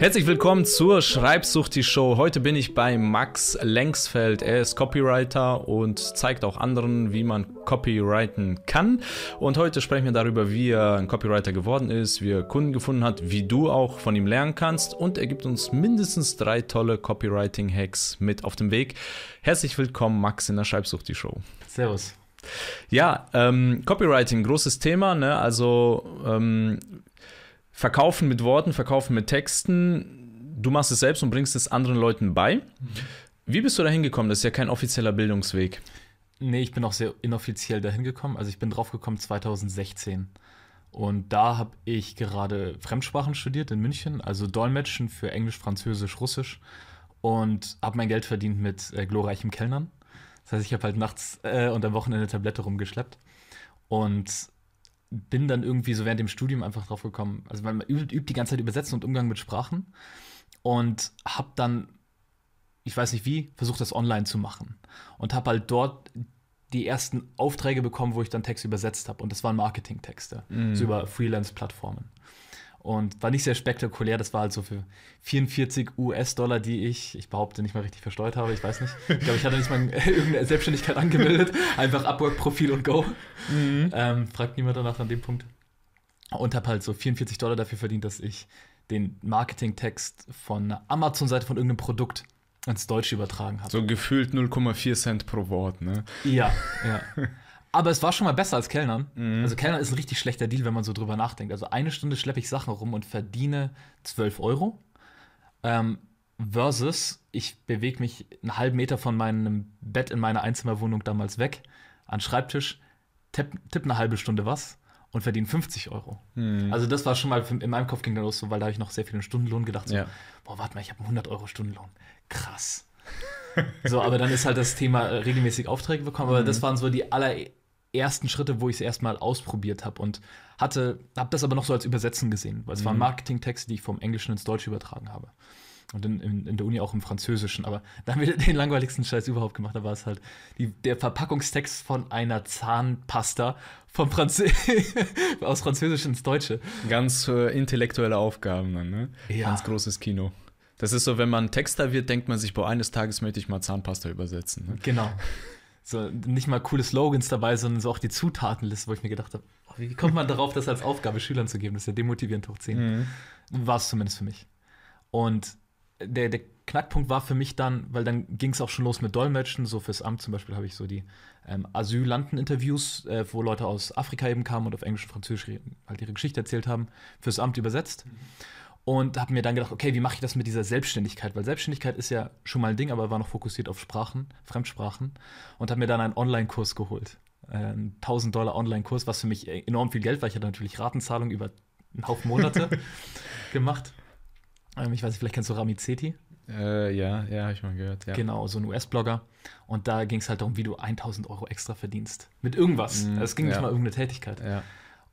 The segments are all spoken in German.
Herzlich willkommen zur Schreibsucht die Show. Heute bin ich bei Max Lengsfeld. Er ist Copywriter und zeigt auch anderen, wie man copywriten kann. Und heute sprechen wir darüber, wie er ein Copywriter geworden ist, wie er Kunden gefunden hat, wie du auch von ihm lernen kannst. Und er gibt uns mindestens drei tolle Copywriting-Hacks mit auf dem Weg. Herzlich willkommen, Max, in der Schreibsucht die Show. Servus. Ja, ähm, Copywriting, großes Thema. Ne? Also ähm, Verkaufen mit Worten, Verkaufen mit Texten. Du machst es selbst und bringst es anderen Leuten bei. Mhm. Wie bist du da hingekommen? Das ist ja kein offizieller Bildungsweg. Nee, ich bin auch sehr inoffiziell dahin gekommen. Also ich bin draufgekommen 2016. Und da habe ich gerade Fremdsprachen studiert in München, also Dolmetschen für Englisch, Französisch, Russisch. Und habe mein Geld verdient mit äh, glorreichem Kellnern. Das heißt, ich habe halt nachts äh, und am Wochenende Tablette rumgeschleppt. Und bin dann irgendwie so während dem Studium einfach drauf gekommen. Also man übt, übt die ganze Zeit Übersetzen und Umgang mit Sprachen und habe dann, ich weiß nicht wie, versucht das online zu machen und habe halt dort die ersten Aufträge bekommen, wo ich dann Text übersetzt habe und das waren Marketingtexte, mm. so über Freelance-Plattformen. Und war nicht sehr spektakulär. Das war halt so für 44 US-Dollar, die ich, ich behaupte, nicht mal richtig versteuert habe. Ich weiß nicht. Ich glaube, ich hatte nicht mal irgendeine Selbstständigkeit angemeldet. Einfach Upwork-Profil und Go. Mhm. Ähm, fragt niemand danach an dem Punkt. Und habe halt so 44 Dollar dafür verdient, dass ich den Marketing-Text von einer Amazon-Seite von irgendeinem Produkt ins Deutsche übertragen habe. So gefühlt 0,4 Cent pro Wort, ne? Ja, ja. Aber es war schon mal besser als Kellnern. Mhm. Also Kellnern ist ein richtig schlechter Deal, wenn man so drüber nachdenkt. Also eine Stunde schleppe ich Sachen rum und verdiene 12 Euro. Ähm, versus ich bewege mich einen halben Meter von meinem Bett in meiner Einzimmerwohnung damals weg, an Schreibtisch, tipp, tipp eine halbe Stunde was und verdiene 50 Euro. Mhm. Also das war schon mal, in meinem Kopf ging dann los, so, weil da habe ich noch sehr viel in Stundenlohn gedacht. So, ja. boah, warte mal, ich habe einen 100 Euro Stundenlohn. Krass. so, aber dann ist halt das Thema äh, regelmäßig Aufträge bekommen. Aber mhm. das waren so die aller ersten Schritte, wo ich es erstmal ausprobiert habe und hatte, habe das aber noch so als Übersetzen gesehen, weil es mhm. waren Marketingtexte, die ich vom Englischen ins Deutsche übertragen habe. Und in, in, in, der Uni auch im Französischen. Aber da haben wir den langweiligsten Scheiß überhaupt gemacht. Da war es halt die, der Verpackungstext von einer Zahnpasta vom Franz aus Französisch ins Deutsche. Ganz äh, intellektuelle Aufgaben dann, ne? Ja. Ganz großes Kino. Das ist so, wenn man Texter wird, denkt man sich, boah, eines Tages möchte ich mal Zahnpasta übersetzen. Ne? Genau. So nicht mal coole Slogans dabei, sondern so auch die Zutatenliste, wo ich mir gedacht habe, oh, wie kommt man darauf, das als Aufgabe Schülern zu geben? Das ist ja demotivierend hoch 10. Mhm. War es zumindest für mich. Und der, der Knackpunkt war für mich dann, weil dann ging es auch schon los mit Dolmetschen, so fürs Amt zum Beispiel habe ich so die ähm, Asylanten-Interviews, äh, wo Leute aus Afrika eben kamen und auf Englisch und Französisch halt ihre Geschichte erzählt haben, fürs Amt übersetzt. Mhm und habe mir dann gedacht, okay, wie mache ich das mit dieser Selbstständigkeit? Weil Selbstständigkeit ist ja schon mal ein Ding, aber war noch fokussiert auf Sprachen, Fremdsprachen und habe mir dann einen Online-Kurs geholt. Einen 1000 Dollar Online-Kurs, was für mich enorm viel Geld war. Ich hatte natürlich Ratenzahlung über einen Haufen Monate gemacht. Ähm, ich weiß nicht, vielleicht kennst du Rami Zeti? Äh, ja, ja, habe ich mal gehört. Ja. Genau, so ein US-Blogger. Und da ging es halt darum, wie du 1000 Euro extra verdienst. Mit irgendwas. Mm, es ging ja. nicht mal um irgendeine Tätigkeit. Ja.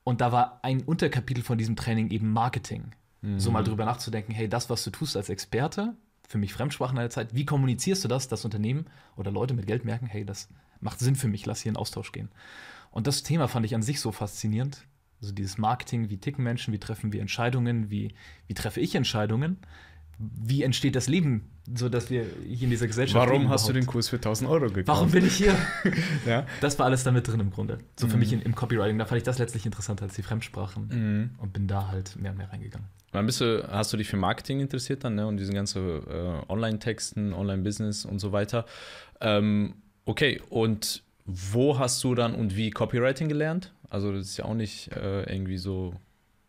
Und da war ein Unterkapitel von diesem Training eben Marketing. Mhm. So mal drüber nachzudenken, hey, das, was du tust als Experte, für mich Fremdsprachen in der Zeit, wie kommunizierst du das, dass Unternehmen oder Leute mit Geld merken, hey, das macht Sinn für mich, lass hier in Austausch gehen. Und das Thema fand ich an sich so faszinierend. Also dieses Marketing, wie ticken Menschen, wie treffen wir Entscheidungen, wie, wie treffe ich Entscheidungen, wie entsteht das Leben, so dass wir hier in dieser Gesellschaft. Warum hast du den Kurs für 1000 Euro gekauft? Warum bin ich hier? ja. Das war alles damit drin im Grunde. So für mhm. mich in, im Copywriting. Da fand ich das letztlich interessanter als die Fremdsprachen mhm. und bin da halt mehr und mehr reingegangen. Wann bist du, hast du dich für Marketing interessiert dann, ne? Und diese ganzen äh, Online-Texten, Online-Business und so weiter. Ähm, okay, und wo hast du dann und wie Copywriting gelernt? Also, das ist ja auch nicht äh, irgendwie so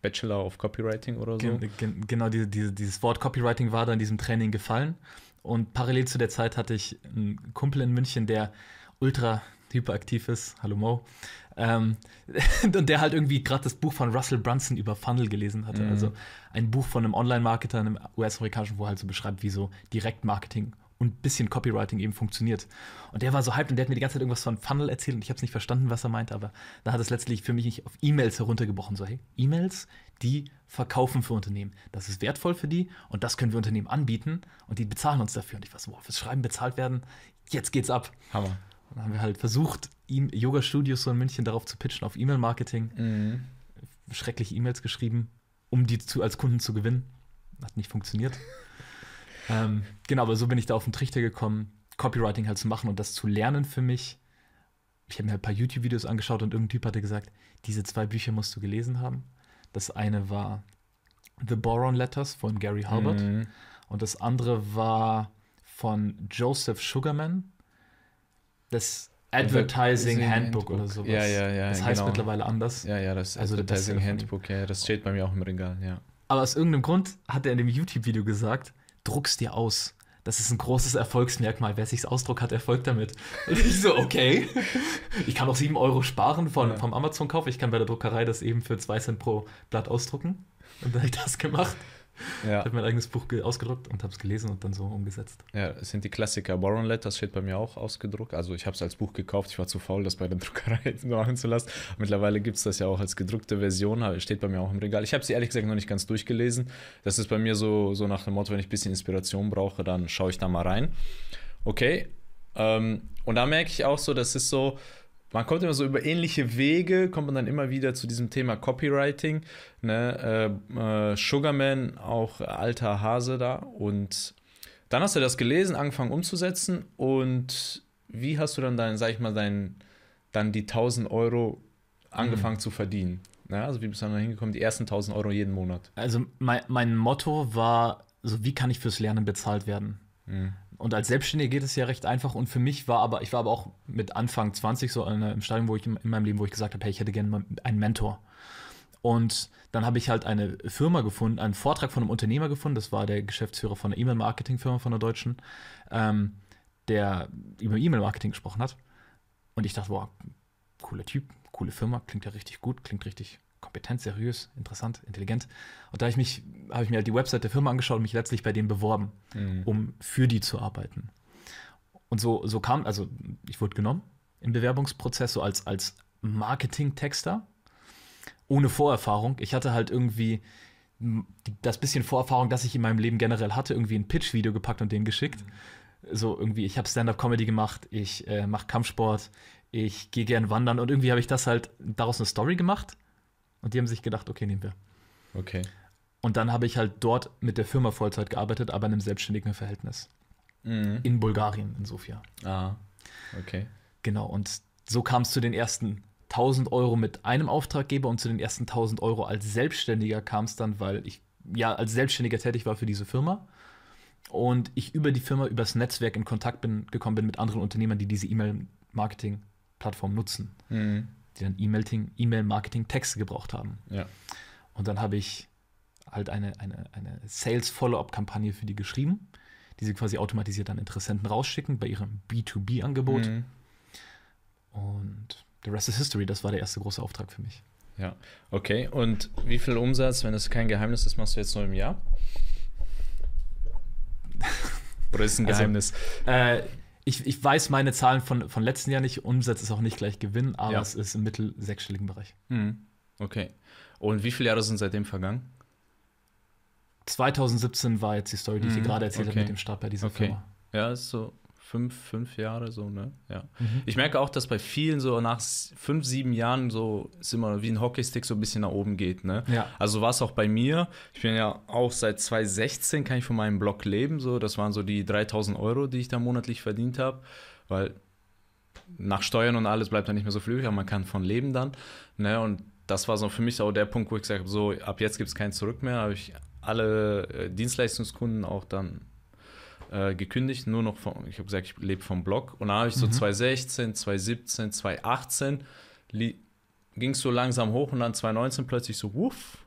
Bachelor of Copywriting oder so. Gen, genau, diese, diese, dieses Wort Copywriting war da in diesem Training gefallen. Und parallel zu der Zeit hatte ich einen Kumpel in München, der ultra hyperaktiv ist. Hallo Mo. Ähm, und der halt irgendwie gerade das Buch von Russell Brunson über Funnel gelesen hatte. Mhm. Also ein Buch von einem Online-Marketer, einem US-amerikanischen, wo er halt so beschreibt, wie so Direktmarketing und ein bisschen Copywriting eben funktioniert. Und der war so hyped und der hat mir die ganze Zeit irgendwas von Funnel erzählt und ich habe es nicht verstanden, was er meinte, aber da hat es letztlich für mich nicht auf E-Mails heruntergebrochen. So, hey, E-Mails, die verkaufen für Unternehmen. Das ist wertvoll für die und das können wir Unternehmen anbieten und die bezahlen uns dafür. Und ich war so, wow, fürs Schreiben bezahlt werden, jetzt geht's ab. Hammer. Und dann haben wir halt versucht, E- Yoga-Studios so in München darauf zu pitchen, auf E-Mail-Marketing. Mhm. Schreckliche E-Mails geschrieben, um die zu, als Kunden zu gewinnen. Hat nicht funktioniert. ähm, genau, aber so bin ich da auf den Trichter gekommen, Copywriting halt zu machen und das zu lernen für mich. Ich habe mir halt ein paar YouTube-Videos angeschaut und irgendein Typ hatte gesagt, diese zwei Bücher musst du gelesen haben. Das eine war The Boron Letters von Gary Halbert Mhm. und das andere war von Joseph Sugarman. Das Advertising Handbook oder sowas. Ja, ja, ja. Das heißt genau. mittlerweile anders. Ja, ja, das Also das Advertising Beste Handbook, ja, das steht bei mir auch im Regal, ja. Aber aus irgendeinem Grund hat er in dem YouTube-Video gesagt, druck's dir aus. Das ist ein großes Erfolgsmerkmal. Wer sich's ausdruckt, hat Erfolg damit. Und ich so, okay. Ich kann auch 7 Euro sparen von, Ja. vom Amazon-Kauf. Ich kann bei der Druckerei das eben für 2 Cent pro Blatt ausdrucken. Und dann habe ich das gemacht. Ja, habe mein eigenes Buch ge- ausgedruckt und habe es gelesen und dann so umgesetzt. ja, es sind die Klassiker. Boron Letters steht bei mir auch ausgedruckt. Also ich habe es als Buch gekauft. Ich war zu faul, das bei der Druckerei machen zu lassen. Mittlerweile gibt es das ja auch als gedruckte Version. Steht bei mir auch im Regal. Ich habe sie ehrlich gesagt noch nicht ganz durchgelesen. Das ist bei mir so, so nach dem Motto, wenn ich ein bisschen Inspiration brauche, dann schaue ich da mal rein. Okay. Ähm, und da merke ich auch so, das ist so, man kommt immer so über ähnliche Wege, kommt man dann immer wieder zu diesem Thema Copywriting. Ne? Äh, äh, Sugarman, auch alter Hase da. Und dann hast du das gelesen, angefangen umzusetzen. Und wie hast du dann dein, sag ich mal, dein, dann die 1000 Euro angefangen zu verdienen? Ne? Also wie bist du dann hingekommen? Die ersten 1000 Euro jeden Monat. Also mein, mein Motto war, so wie kann ich fürs Lernen bezahlt werden? Mhm. Und als Selbstständiger geht es ja recht einfach. Und für mich war aber, ich war aber auch mit Anfang 20 so im Stadium, wo ich in meinem Leben, wo ich gesagt habe, hey, ich hätte gerne einen Mentor. Und dann habe ich halt eine Firma gefunden, einen Vortrag von einem Unternehmer gefunden, das war der Geschäftsführer von einer E-Mail-Marketing-Firma von der Deutschen, ähm, der über E-Mail-Marketing gesprochen hat. Und ich dachte, wow, cooler Typ, coole Firma, klingt ja richtig gut, klingt richtig kompetent, seriös, interessant, intelligent. Und da habe ich mich, habe ich mir halt die Website der Firma angeschaut und mich letztlich bei denen beworben, Mhm. um für die zu arbeiten. Und so, so kam, also ich wurde genommen im Bewerbungsprozess, so als, als Marketing-Texter, ohne Vorerfahrung. Ich hatte halt irgendwie das bisschen Vorerfahrung, das ich in meinem Leben generell hatte, irgendwie ein Pitch-Video gepackt und denen geschickt. So irgendwie, ich habe Stand-up-Comedy gemacht, ich äh, mache Kampfsport, ich gehe gern wandern und irgendwie habe ich das halt daraus eine Story gemacht. Und die haben sich gedacht, okay, nehmen wir. Okay. Und dann habe ich halt dort mit der Firma Vollzeit gearbeitet, aber in einem selbstständigen Verhältnis. Mhm. In Bulgarien, in Sofia. Ah, okay. Genau, und so kam es zu den ersten 1000 Euro mit einem Auftraggeber und zu den ersten 1000 Euro als Selbstständiger kam es dann, weil ich ja als Selbstständiger tätig war für diese Firma und ich über die Firma, übers Netzwerk in Kontakt bin, gekommen bin mit anderen Unternehmern, die diese E-Mail-Marketing-Plattform nutzen, Mhm. Die dann E-Mail- E-Mail-Marketing-Texte gebraucht haben. Ja. Und dann habe ich halt eine, eine, eine Sales-Follow-up-Kampagne für die geschrieben, die sie quasi automatisiert an Interessenten rausschicken bei ihrem B2B-Angebot. Mhm. Und the rest is history, das war der erste große Auftrag für mich. Ja, okay. Und wie viel Umsatz, wenn das kein Geheimnis ist, machst du jetzt nur im Jahr? Oder ist es ein Also, Geheimnis? Äh, ich, ich weiß meine Zahlen von, von letzten Jahr nicht, Umsatz ist auch nicht gleich Gewinn, aber Ja. es ist im mittel sechsstelligen Bereich. Mhm. Okay. Und wie viele Jahre sind seitdem vergangen? 2017 war jetzt die Story, die ich dir Mhm, gerade erzählt okay. habe mit dem Start bei dieser Okay. Firma. Ja, ist so fünf, fünf Jahre so, ne? Ja. Mhm. Ich merke auch, dass bei vielen so nach fünf, sieben Jahren so ist immer wie ein Hockeystick so ein bisschen nach oben geht, ne? Ja. Also war es auch bei mir. Ich bin ja auch seit 2016 kann ich von meinem Blog leben, so. Das waren so die 3000 Euro, die ich da monatlich verdient habe, weil nach Steuern und alles bleibt da nicht mehr so viel übrig, aber man kann von leben dann, ne? Und das war so für mich auch der Punkt, wo ich gesagt habe, so ab jetzt gibt es kein Zurück mehr, habe ich alle äh, Dienstleistungskunden auch dann äh, gekündigt, nur noch von, ich habe gesagt, ich lebe vom Blog. Und dann habe ich so Mhm. 2016, 2017, 2018 ging es so langsam hoch und dann 2019 plötzlich so, wuff.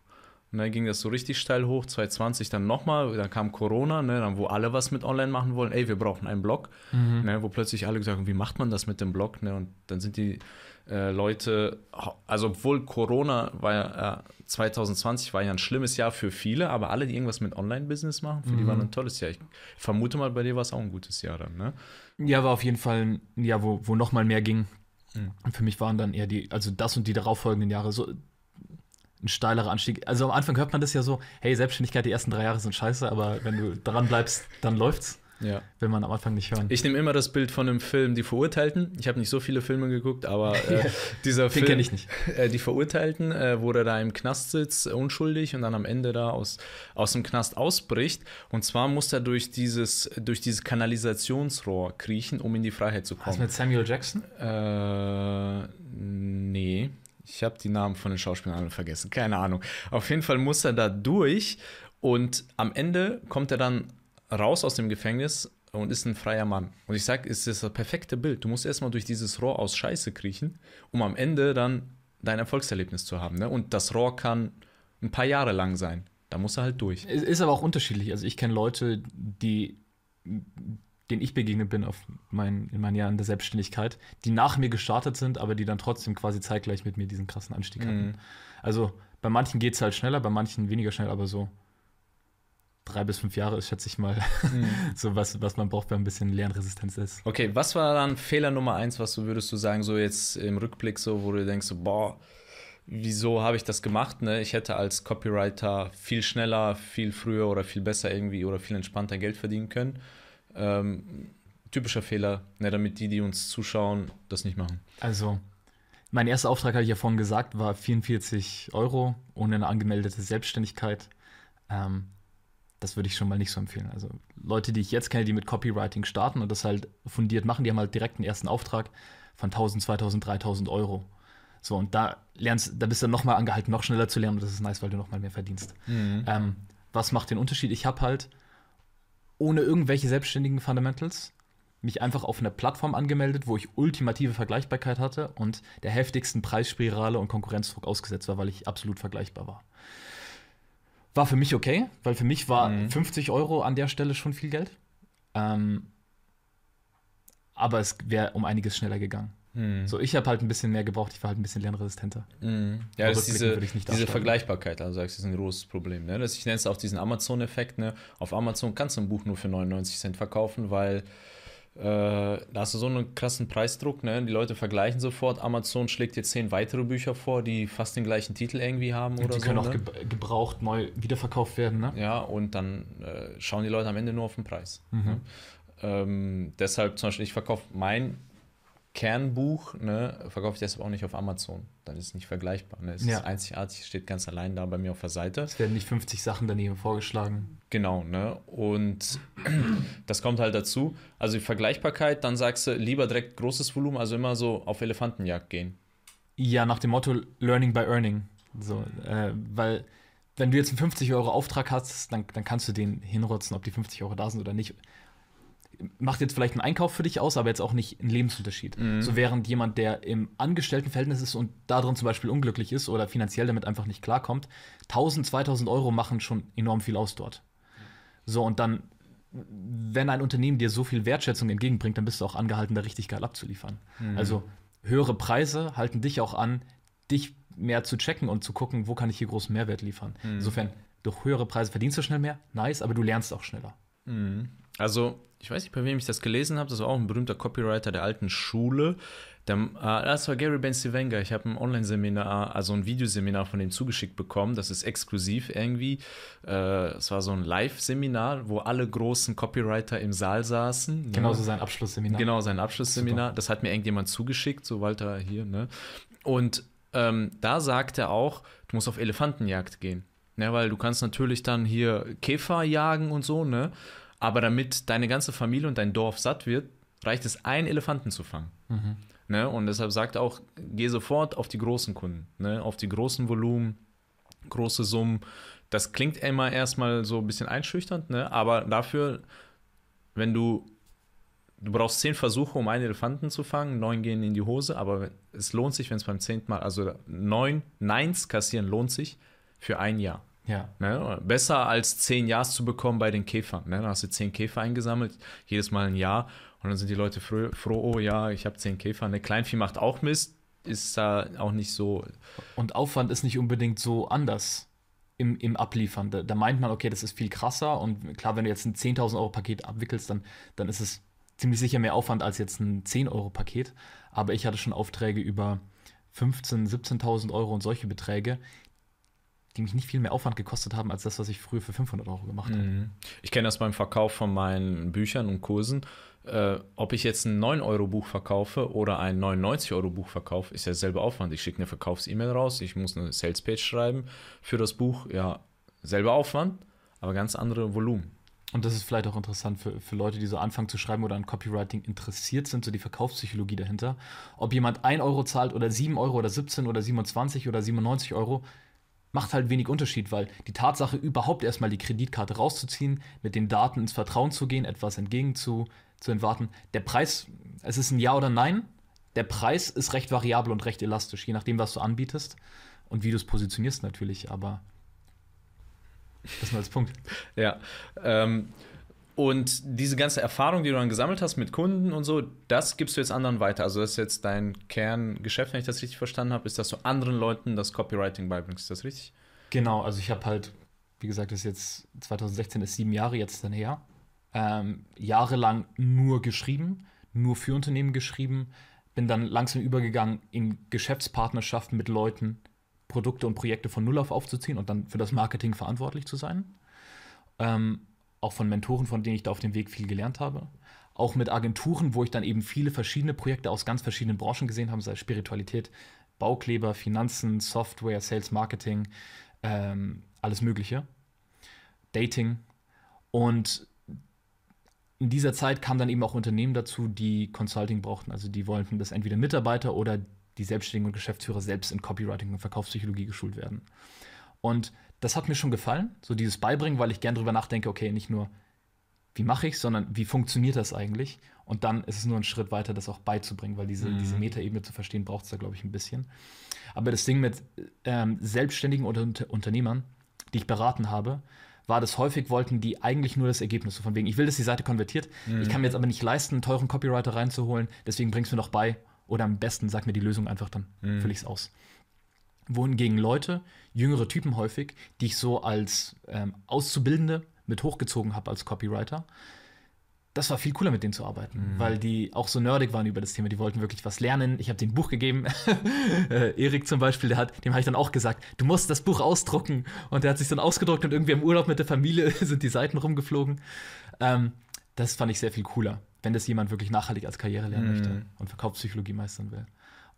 Und dann ging das so richtig steil hoch, 2020 dann nochmal, dann kam Corona, ne, dann wo alle was mit online machen wollen, ey, wir brauchen einen Blog, Mhm. ne, wo plötzlich alle gesagt haben, wie macht man das mit dem Blog, ne, und dann sind die äh, Leute, also obwohl Corona war ja, äh, 2020 war ja ein schlimmes Jahr für viele, aber alle, die irgendwas mit Online-Business machen, für die Mhm. war ein tolles Jahr. Ich vermute mal, bei dir war es auch ein gutes Jahr dann, ne? Ja, war auf jeden Fall ein Jahr, wo, wo noch mal mehr ging. Mhm. Für mich waren dann eher die, also das und die darauffolgenden Jahre so ein steilerer Anstieg. Also am Anfang hört man das ja so, hey, Selbstständigkeit, die ersten drei Jahre sind scheiße, aber wenn du dran bleibst, dann läuft's. Ja. will man am Anfang nicht hören. Ich nehme immer das Bild von einem Film Die Verurteilten. Ich habe nicht so viele Filme geguckt, aber äh, dieser Den Film. kenne ich nicht. Äh, die Verurteilten, äh, wo der da im Knast sitzt, unschuldig und dann am Ende da aus, aus dem Knast ausbricht. Und zwar muss er durch dieses, durch dieses Kanalisationsrohr kriechen, um in die Freiheit zu Was kommen. mit Samuel Jackson? Äh, nee. Ich habe die Namen von den Schauspielern alle vergessen. Keine Ahnung. Auf jeden Fall muss er da durch und am Ende kommt er dann raus aus dem Gefängnis und ist ein freier Mann. Und ich sag, es ist das perfekte Bild. Du musst erstmal durch dieses Rohr aus Scheiße kriechen, um am Ende dann dein Erfolgserlebnis zu haben. Ne? Und das Rohr kann ein paar Jahre lang sein. Da muss er halt durch. Es ist aber auch unterschiedlich. Also ich kenne Leute, die denen ich begegnet bin auf mein, in meinen Jahren der Selbstständigkeit, die nach mir gestartet sind, aber die dann trotzdem quasi zeitgleich mit mir diesen krassen Anstieg hatten. Mhm. Also bei manchen geht es halt schneller, bei manchen weniger schnell, aber so drei bis fünf Jahre ist, schätze ich mal, so was, was man braucht, wenn ein bisschen Lernresistenz ist. Okay, was war dann Fehler Nummer eins, was du würdest du sagen, so jetzt im Rückblick, so, wo du denkst, so, boah, wieso habe ich das gemacht? Ne? Ich hätte als Copywriter viel schneller, viel früher oder viel besser irgendwie oder viel entspannter Geld verdienen können. Ähm, typischer Fehler, ne, damit die, die uns zuschauen, das nicht machen. Also, mein erster Auftrag, hatte ich ja vorhin gesagt, war 44 Euro ohne eine angemeldete Selbstständigkeit. Ähm, das würde ich schon mal nicht so empfehlen. Also Leute, die ich jetzt kenne, die mit Copywriting starten und das halt fundiert machen, die haben halt direkt einen ersten Auftrag von 1000, 2000, 3000 Euro. So, und da lernst, da bist du nochmal angehalten, noch schneller zu lernen und das ist nice, weil du nochmal mehr verdienst. Ähm, was macht den Unterschied? Ich habe halt ohne irgendwelche selbstständigen Fundamentals mich einfach auf eine Plattform angemeldet, wo ich ultimative Vergleichbarkeit hatte und der heftigsten Preisspirale und Konkurrenzdruck ausgesetzt war, weil ich absolut vergleichbar war. War für mich okay, weil für mich war Mhm. 50 Euro an der Stelle schon viel Geld. Ähm, aber es wäre um einiges schneller gegangen. Mhm. So, ich habe halt ein bisschen mehr gebraucht, ich war halt ein bisschen lernresistenter. Mhm. Ja, das ist diese, würde ich's nicht diese. Vergleichbarkeit, also sagst du, ist ein großes Problem. Ne? Das, ich nenne es auch diesen Amazon-Effekt. Ne? Auf Amazon kannst du ein Buch nur für 99 Cent verkaufen, weil äh, da hast du so einen krassen Preisdruck. Ne? Die Leute vergleichen sofort. Amazon schlägt dir zehn weitere Bücher vor, die fast den gleichen Titel irgendwie haben oder die so. können auch ne? geb- gebraucht neu wiederverkauft werden, ne? Ja, und dann äh, schauen die Leute am Ende nur auf den Preis. Mhm. Ne? Ähm, deshalb zum Beispiel, ich verkaufe mein Kernbuch, ne, verkaufe ich deshalb auch nicht auf Amazon. Dann ist es nicht vergleichbar. Ne? Es Ja. ist einzigartig, steht ganz allein da bei mir auf der Seite. Es werden nicht 50 Sachen daneben vorgeschlagen. Genau, ne? Und das kommt halt dazu. Also die Vergleichbarkeit, dann sagst du lieber direkt großes Volumen, also immer so auf Elefantenjagd gehen. Ja, nach dem Motto Learning by Earning. So, äh, weil, wenn du jetzt einen 50 Euro Auftrag hast, dann, dann kannst du den hinrotzen, ob die 50 Euro da sind oder nicht. Macht jetzt vielleicht einen Einkauf für dich aus, aber jetzt auch nicht einen Lebensunterschied. So während jemand, der im Angestelltenverhältnis ist und darin zum Beispiel unglücklich ist oder finanziell damit einfach nicht klarkommt, 1000, 2000 Euro machen schon enorm viel aus dort. So, und dann, wenn ein Unternehmen dir so viel Wertschätzung entgegenbringt, dann bist du auch angehalten, da richtig geil abzuliefern. Also höhere Preise halten dich auch an, dich mehr zu checken und zu gucken, wo kann ich hier großen Mehrwert liefern. Insofern, durch höhere Preise verdienst du schnell mehr, nice, aber du lernst auch schneller. Also, ich weiß nicht, bei wem ich das gelesen habe, das war auch ein berühmter Copywriter der alten Schule. Der, äh, das war Gary Benzivenga. Ich habe ein Online-Seminar, also ein Videoseminar von dem zugeschickt bekommen. Das ist exklusiv irgendwie. Äh, Es war so ein Live-Seminar, wo alle großen Copywriter im Saal saßen. ne? Genauso sein Abschlussseminar. Genau, sein Abschlussseminar. Das hat mir irgendjemand zugeschickt, so Walter hier. Ne? Und ähm, da sagt er auch, du musst auf Elefantenjagd gehen. Ne, weil du kannst natürlich dann hier Käfer jagen und so, ne? Aber damit deine ganze Familie und dein Dorf satt wird, reicht es, einen Elefanten zu fangen. Ne? Und deshalb sagt er auch, geh sofort auf die großen Kunden, ne? auf die großen Volumen, große Summen. Das klingt immer erstmal so ein bisschen einschüchternd, ne? aber dafür, wenn du du brauchst zehn Versuche, um einen Elefanten zu fangen, neun gehen in die Hose, aber es lohnt sich, wenn es beim zehnten Mal, also neun Neins kassieren lohnt sich für ein Jahr. Ja. Ne? Besser als zehn Ja's zu bekommen bei den Käfern. Ne? Da hast du zehn Käfer eingesammelt, jedes Mal ein Jahr und dann sind die Leute froh, froh oh ja, ich habe zehn Käfer. Ne? Kleinvieh macht auch Mist, ist da auch nicht so. Und Aufwand ist nicht unbedingt so anders im, im Abliefern. Da, da meint man, okay, das ist viel krasser und klar, wenn du jetzt ein 10.000 Euro Paket abwickelst, dann, dann ist es ziemlich sicher mehr Aufwand als jetzt ein 10 Euro Paket. Aber ich hatte schon Aufträge über 15.000, 17.000 Euro und solche Beträge. Die mich nicht viel mehr Aufwand gekostet haben, als das, was ich früher für 500 Euro gemacht habe. Mhm. Ich kenne das beim Verkauf von meinen Büchern und Kursen. Äh, ob ich jetzt ein 9-Euro-Buch verkaufe oder ein 99-Euro-Buch verkaufe, ist ja selber Aufwand. Ich schicke eine Verkaufs-E-Mail raus, ich muss eine Sales-Page schreiben für das Buch. Ja, selber Aufwand, aber ganz andere Volumen. Und das ist vielleicht auch interessant für, für Leute, die so anfangen zu schreiben oder an Copywriting interessiert sind, so die Verkaufspsychologie dahinter. Ob jemand 1 Euro zahlt oder 7 Euro oder 17 oder 27 oder 97 Euro, macht halt wenig Unterschied, weil die Tatsache, überhaupt erstmal die Kreditkarte rauszuziehen, mit den Daten ins Vertrauen zu gehen, etwas entgegen zu, zu entwarten, der Preis, es ist ein Ja oder Nein, der Preis ist recht variabel und recht elastisch, je nachdem, was du anbietest und wie du es positionierst natürlich, aber das mal als Punkt. Ja. Ähm, und diese ganze Erfahrung, die du dann gesammelt hast mit Kunden und so, das gibst du jetzt anderen weiter. Also das ist jetzt dein Kerngeschäft, wenn ich das richtig verstanden habe, ist, dass du anderen Leuten das Copywriting beibringst. Ist das richtig? Genau, also ich habe halt, wie gesagt, das ist jetzt 2016 ist sieben Jahre jetzt dann her, ähm, jahrelang nur geschrieben, nur für Unternehmen geschrieben, bin dann langsam übergegangen in Geschäftspartnerschaften mit Leuten, Produkte und Projekte von Null auf aufzuziehen und dann für das Marketing verantwortlich zu sein. Ähm, auch von Mentoren, von denen ich da auf dem Weg viel gelernt habe. Auch mit Agenturen, wo ich dann eben viele verschiedene Projekte aus ganz verschiedenen Branchen gesehen habe, sei es Spiritualität, Baukleber, Finanzen, Software, Sales, Marketing, ähm, alles Mögliche. Dating. Und in dieser Zeit kamen dann eben auch Unternehmen dazu, die Consulting brauchten. Also die wollten, dass entweder Mitarbeiter oder die Selbstständigen und Geschäftsführer selbst in Copywriting und Verkaufspsychologie geschult werden. Und das hat mir schon gefallen, so dieses Beibringen, weil ich gern drüber nachdenke, okay, nicht nur, wie mache ich, sondern wie funktioniert das eigentlich? Und dann ist es nur ein Schritt weiter, das auch beizubringen, weil diese, mhm. diese Metaebene zu verstehen, braucht es da, glaube ich, ein bisschen. Aber das Ding mit ähm, Selbstständigen oder Unter Unternehmern, die ich beraten habe, war das häufig, wollten die eigentlich nur das Ergebnis. So von wegen, ich will, dass die Seite konvertiert, mhm. ich kann mir jetzt aber nicht leisten, einen teuren Copywriter reinzuholen, deswegen bringst du mir noch bei. Oder am besten sag mir die Lösung einfach, dann mhm. fülle ich es aus wohingegen Leute, jüngere Typen häufig, die ich so als ähm, Auszubildende mit hochgezogen habe als Copywriter, das war viel cooler, mit denen zu arbeiten, mhm. weil die auch so nerdig waren über das Thema. Die wollten wirklich was lernen. Ich habe dem Buch gegeben. äh, Erik zum Beispiel, der hat, dem habe ich dann auch gesagt, du musst das Buch ausdrucken. Und der hat sich dann ausgedruckt und irgendwie im Urlaub mit der Familie sind die Seiten rumgeflogen. Ähm, das fand ich sehr viel cooler, wenn das jemand wirklich nachhaltig als Karriere lernen mhm. möchte und Verkaufspsychologie meistern will.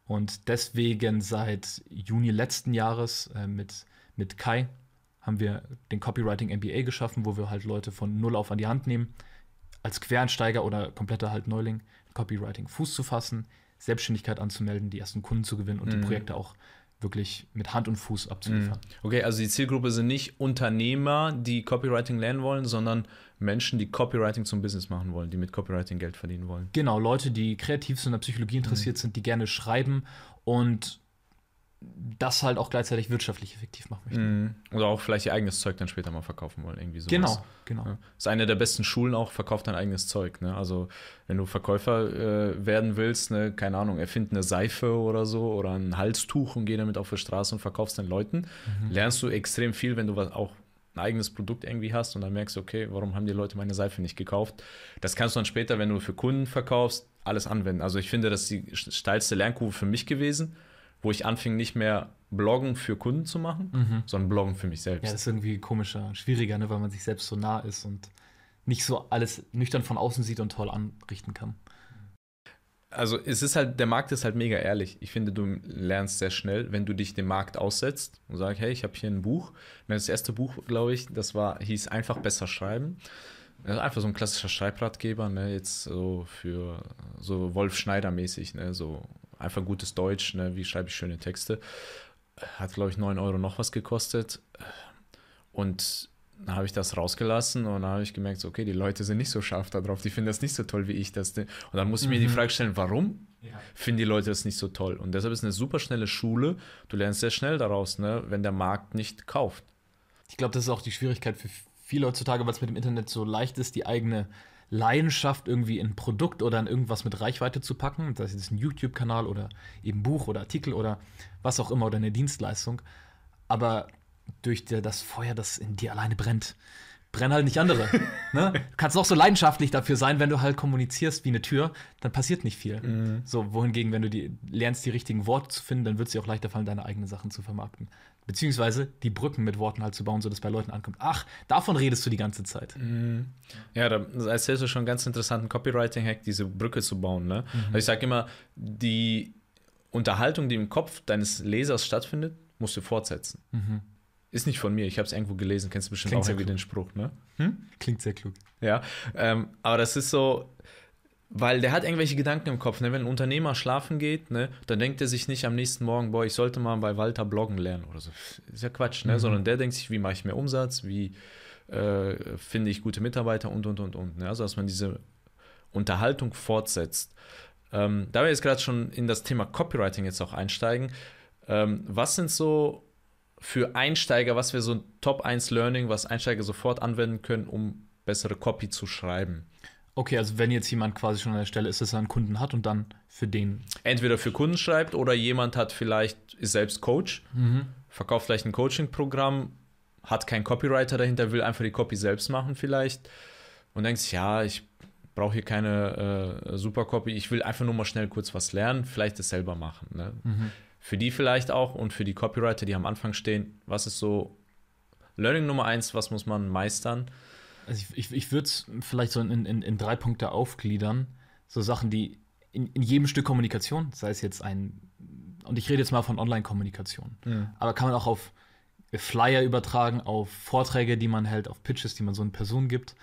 Und deswegen seit Juni letzten Jahres äh, mit, mit Kai haben wir den Copywriting MBA geschaffen, wo wir halt Leute von null auf an die Hand nehmen, als Quereinsteiger oder kompletter halt Neuling Copywriting Fuß zu fassen, Selbstständigkeit anzumelden, die ersten Kunden zu gewinnen und mhm. die Projekte auch wirklich mit Hand und Fuß abzuliefern. Mhm. Okay, also die Zielgruppe sind nicht Unternehmer, die Copywriting lernen wollen, sondern Menschen, die Copywriting zum Business machen wollen, die mit Copywriting Geld verdienen wollen. Genau, Leute, die kreativ sind, an der Psychologie interessiert mhm. sind, die gerne schreiben und das halt auch gleichzeitig wirtschaftlich effektiv machen möchten. Mhm. Oder auch vielleicht ihr eigenes Zeug dann später mal verkaufen wollen, irgendwie sowas. Genau, genau. Ja. Ist eine der besten Schulen auch, verkauft dein eigenes Zeug. Ne? Also wenn du Verkäufer äh, werden willst, ne, keine Ahnung, erfind eine Seife oder so oder ein Halstuch und geh damit auf die Straße und verkaufst den Leuten, mhm. lernst du extrem viel, wenn du was auch ein eigenes Produkt irgendwie hast und dann merkst du, okay, warum haben die Leute meine Seife nicht gekauft? Das kannst du dann später, wenn du für Kunden verkaufst, alles anwenden. Also ich finde, das ist die steilste Lernkurve für mich gewesen wo ich anfing, nicht mehr Bloggen für Kunden zu machen, mhm. sondern Bloggen für mich selbst. Ja, das ist irgendwie komischer, schwieriger, ne, weil man sich selbst so nah ist und nicht so alles nüchtern von außen sieht und toll anrichten kann. Also es ist halt, der Markt ist halt mega ehrlich. Ich finde, du lernst sehr schnell, wenn du dich dem Markt aussetzt und sagst, hey, ich habe hier ein Buch. Das erste Buch, glaube ich, das war, hieß einfach besser schreiben. Einfach so ein klassischer Schreibratgeber, ne, jetzt so für so Wolf Schneider mäßig, ne, so einfach gutes Deutsch, ne? wie schreibe ich schöne Texte. Hat, glaube ich, 9 Euro noch was gekostet. Und dann habe ich das rausgelassen und dann habe ich gemerkt, so, okay, die Leute sind nicht so scharf darauf, die finden das nicht so toll wie ich das. Und dann muss ich mir die mhm. Frage stellen, warum ja. finden die Leute das nicht so toll? Und deshalb ist eine super schnelle Schule. Du lernst sehr schnell daraus, ne, wenn der Markt nicht kauft. Ich glaube, das ist auch die Schwierigkeit für viele heutzutage, weil es mit dem Internet so leicht ist, die eigene Leidenschaft irgendwie in ein Produkt oder in irgendwas mit Reichweite zu packen. Das ist ein YouTube-Kanal oder eben Buch oder Artikel oder was auch immer oder eine Dienstleistung. Aber durch das Feuer, das in dir alleine brennt, brennen halt nicht andere. ne? Du kannst auch so leidenschaftlich dafür sein, wenn du halt kommunizierst wie eine Tür, dann passiert nicht viel. Mhm. So, wohingegen, wenn du die, lernst, die richtigen Worte zu finden, dann wird es dir auch leichter fallen, deine eigenen Sachen zu vermarkten. Beziehungsweise die Brücken mit Worten halt zu bauen, sodass bei Leuten ankommt. Ach, davon redest du die ganze Zeit. Mhm. Ja, da erzählst du schon einen ganz interessanten Copywriting-Hack, diese Brücke zu bauen. Ne? Mhm. Also ich sage immer, die Unterhaltung, die im Kopf deines Lesers stattfindet, musst du fortsetzen. Mhm. Ist nicht von mir, ich habe es irgendwo gelesen, kennst du bestimmt Klingt auch irgendwie den Spruch, ne? Hm? Klingt sehr klug. Ja, ähm, aber das ist so, weil der hat irgendwelche Gedanken im Kopf. Ne? Wenn ein Unternehmer schlafen geht, ne, dann denkt er sich nicht am nächsten Morgen, boah, ich sollte mal bei Walter bloggen lernen oder so. Ist ja Quatsch, ne? Mhm. Sondern der denkt sich, wie mache ich mehr Umsatz, wie äh, finde ich gute Mitarbeiter und und und und. Ne? Also dass man diese Unterhaltung fortsetzt. Ähm, da wir jetzt gerade schon in das Thema Copywriting jetzt auch einsteigen, ähm, was sind so für Einsteiger, was wäre so ein Top 1 Learning, was Einsteiger sofort anwenden können, um bessere Copy zu schreiben? Okay, also wenn jetzt jemand quasi schon an der Stelle ist, dass er einen Kunden hat und dann für den. Entweder für Kunden schreibt oder jemand hat vielleicht, ist selbst Coach, mhm. verkauft vielleicht ein Coaching-Programm, hat keinen Copywriter dahinter, will einfach die Copy selbst machen vielleicht und denkt sich, ja, ich brauche hier keine äh, super Copy, ich will einfach nur mal schnell kurz was lernen, vielleicht das selber machen. Ne? Mhm für die vielleicht auch und für die Copywriter, die am Anfang stehen, was ist so Learning Nummer eins, was muss man meistern? Also ich, ich, ich würde es vielleicht so in, in, in drei Punkte aufgliedern. So Sachen, die in, in jedem Stück Kommunikation, sei es jetzt ein, und ich rede jetzt mal von Online-Kommunikation, mhm. aber kann man auch auf Flyer übertragen, auf Vorträge, die man hält, auf Pitches, die man so in Person gibt.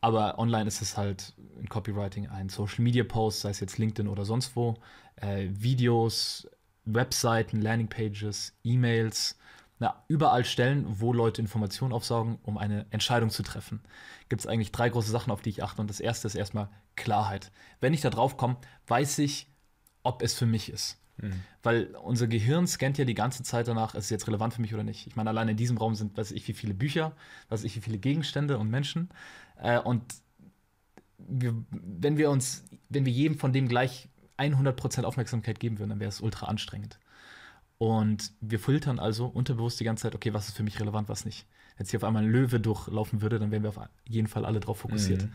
Aber online ist es halt in Copywriting ein Social Media Post, sei es jetzt LinkedIn oder sonst wo, äh, Videos, Webseiten, Landingpages, E-Mails, na, überall Stellen, wo Leute Informationen aufsaugen, um eine Entscheidung zu treffen. Gibt es eigentlich drei große Sachen, auf die ich achte. Und das erste ist erstmal Klarheit. Wenn ich da drauf komme, weiß ich, ob es für mich ist. Mhm. Weil unser Gehirn scannt ja die ganze Zeit danach, ist es jetzt relevant für mich oder nicht. Ich meine, allein in diesem Raum sind, weiß ich, wie viele Bücher, weiß ich, wie viele Gegenstände und Menschen. Äh, und wir, wenn wir uns, wenn wir jedem von dem gleich 100% Aufmerksamkeit geben würden, dann wäre es ultra anstrengend. Und wir filtern also unterbewusst die ganze Zeit, okay, was ist für mich relevant, was nicht. Wenn jetzt hier auf einmal ein Löwe durchlaufen würde, dann wären wir auf jeden Fall alle drauf fokussiert. Mhm.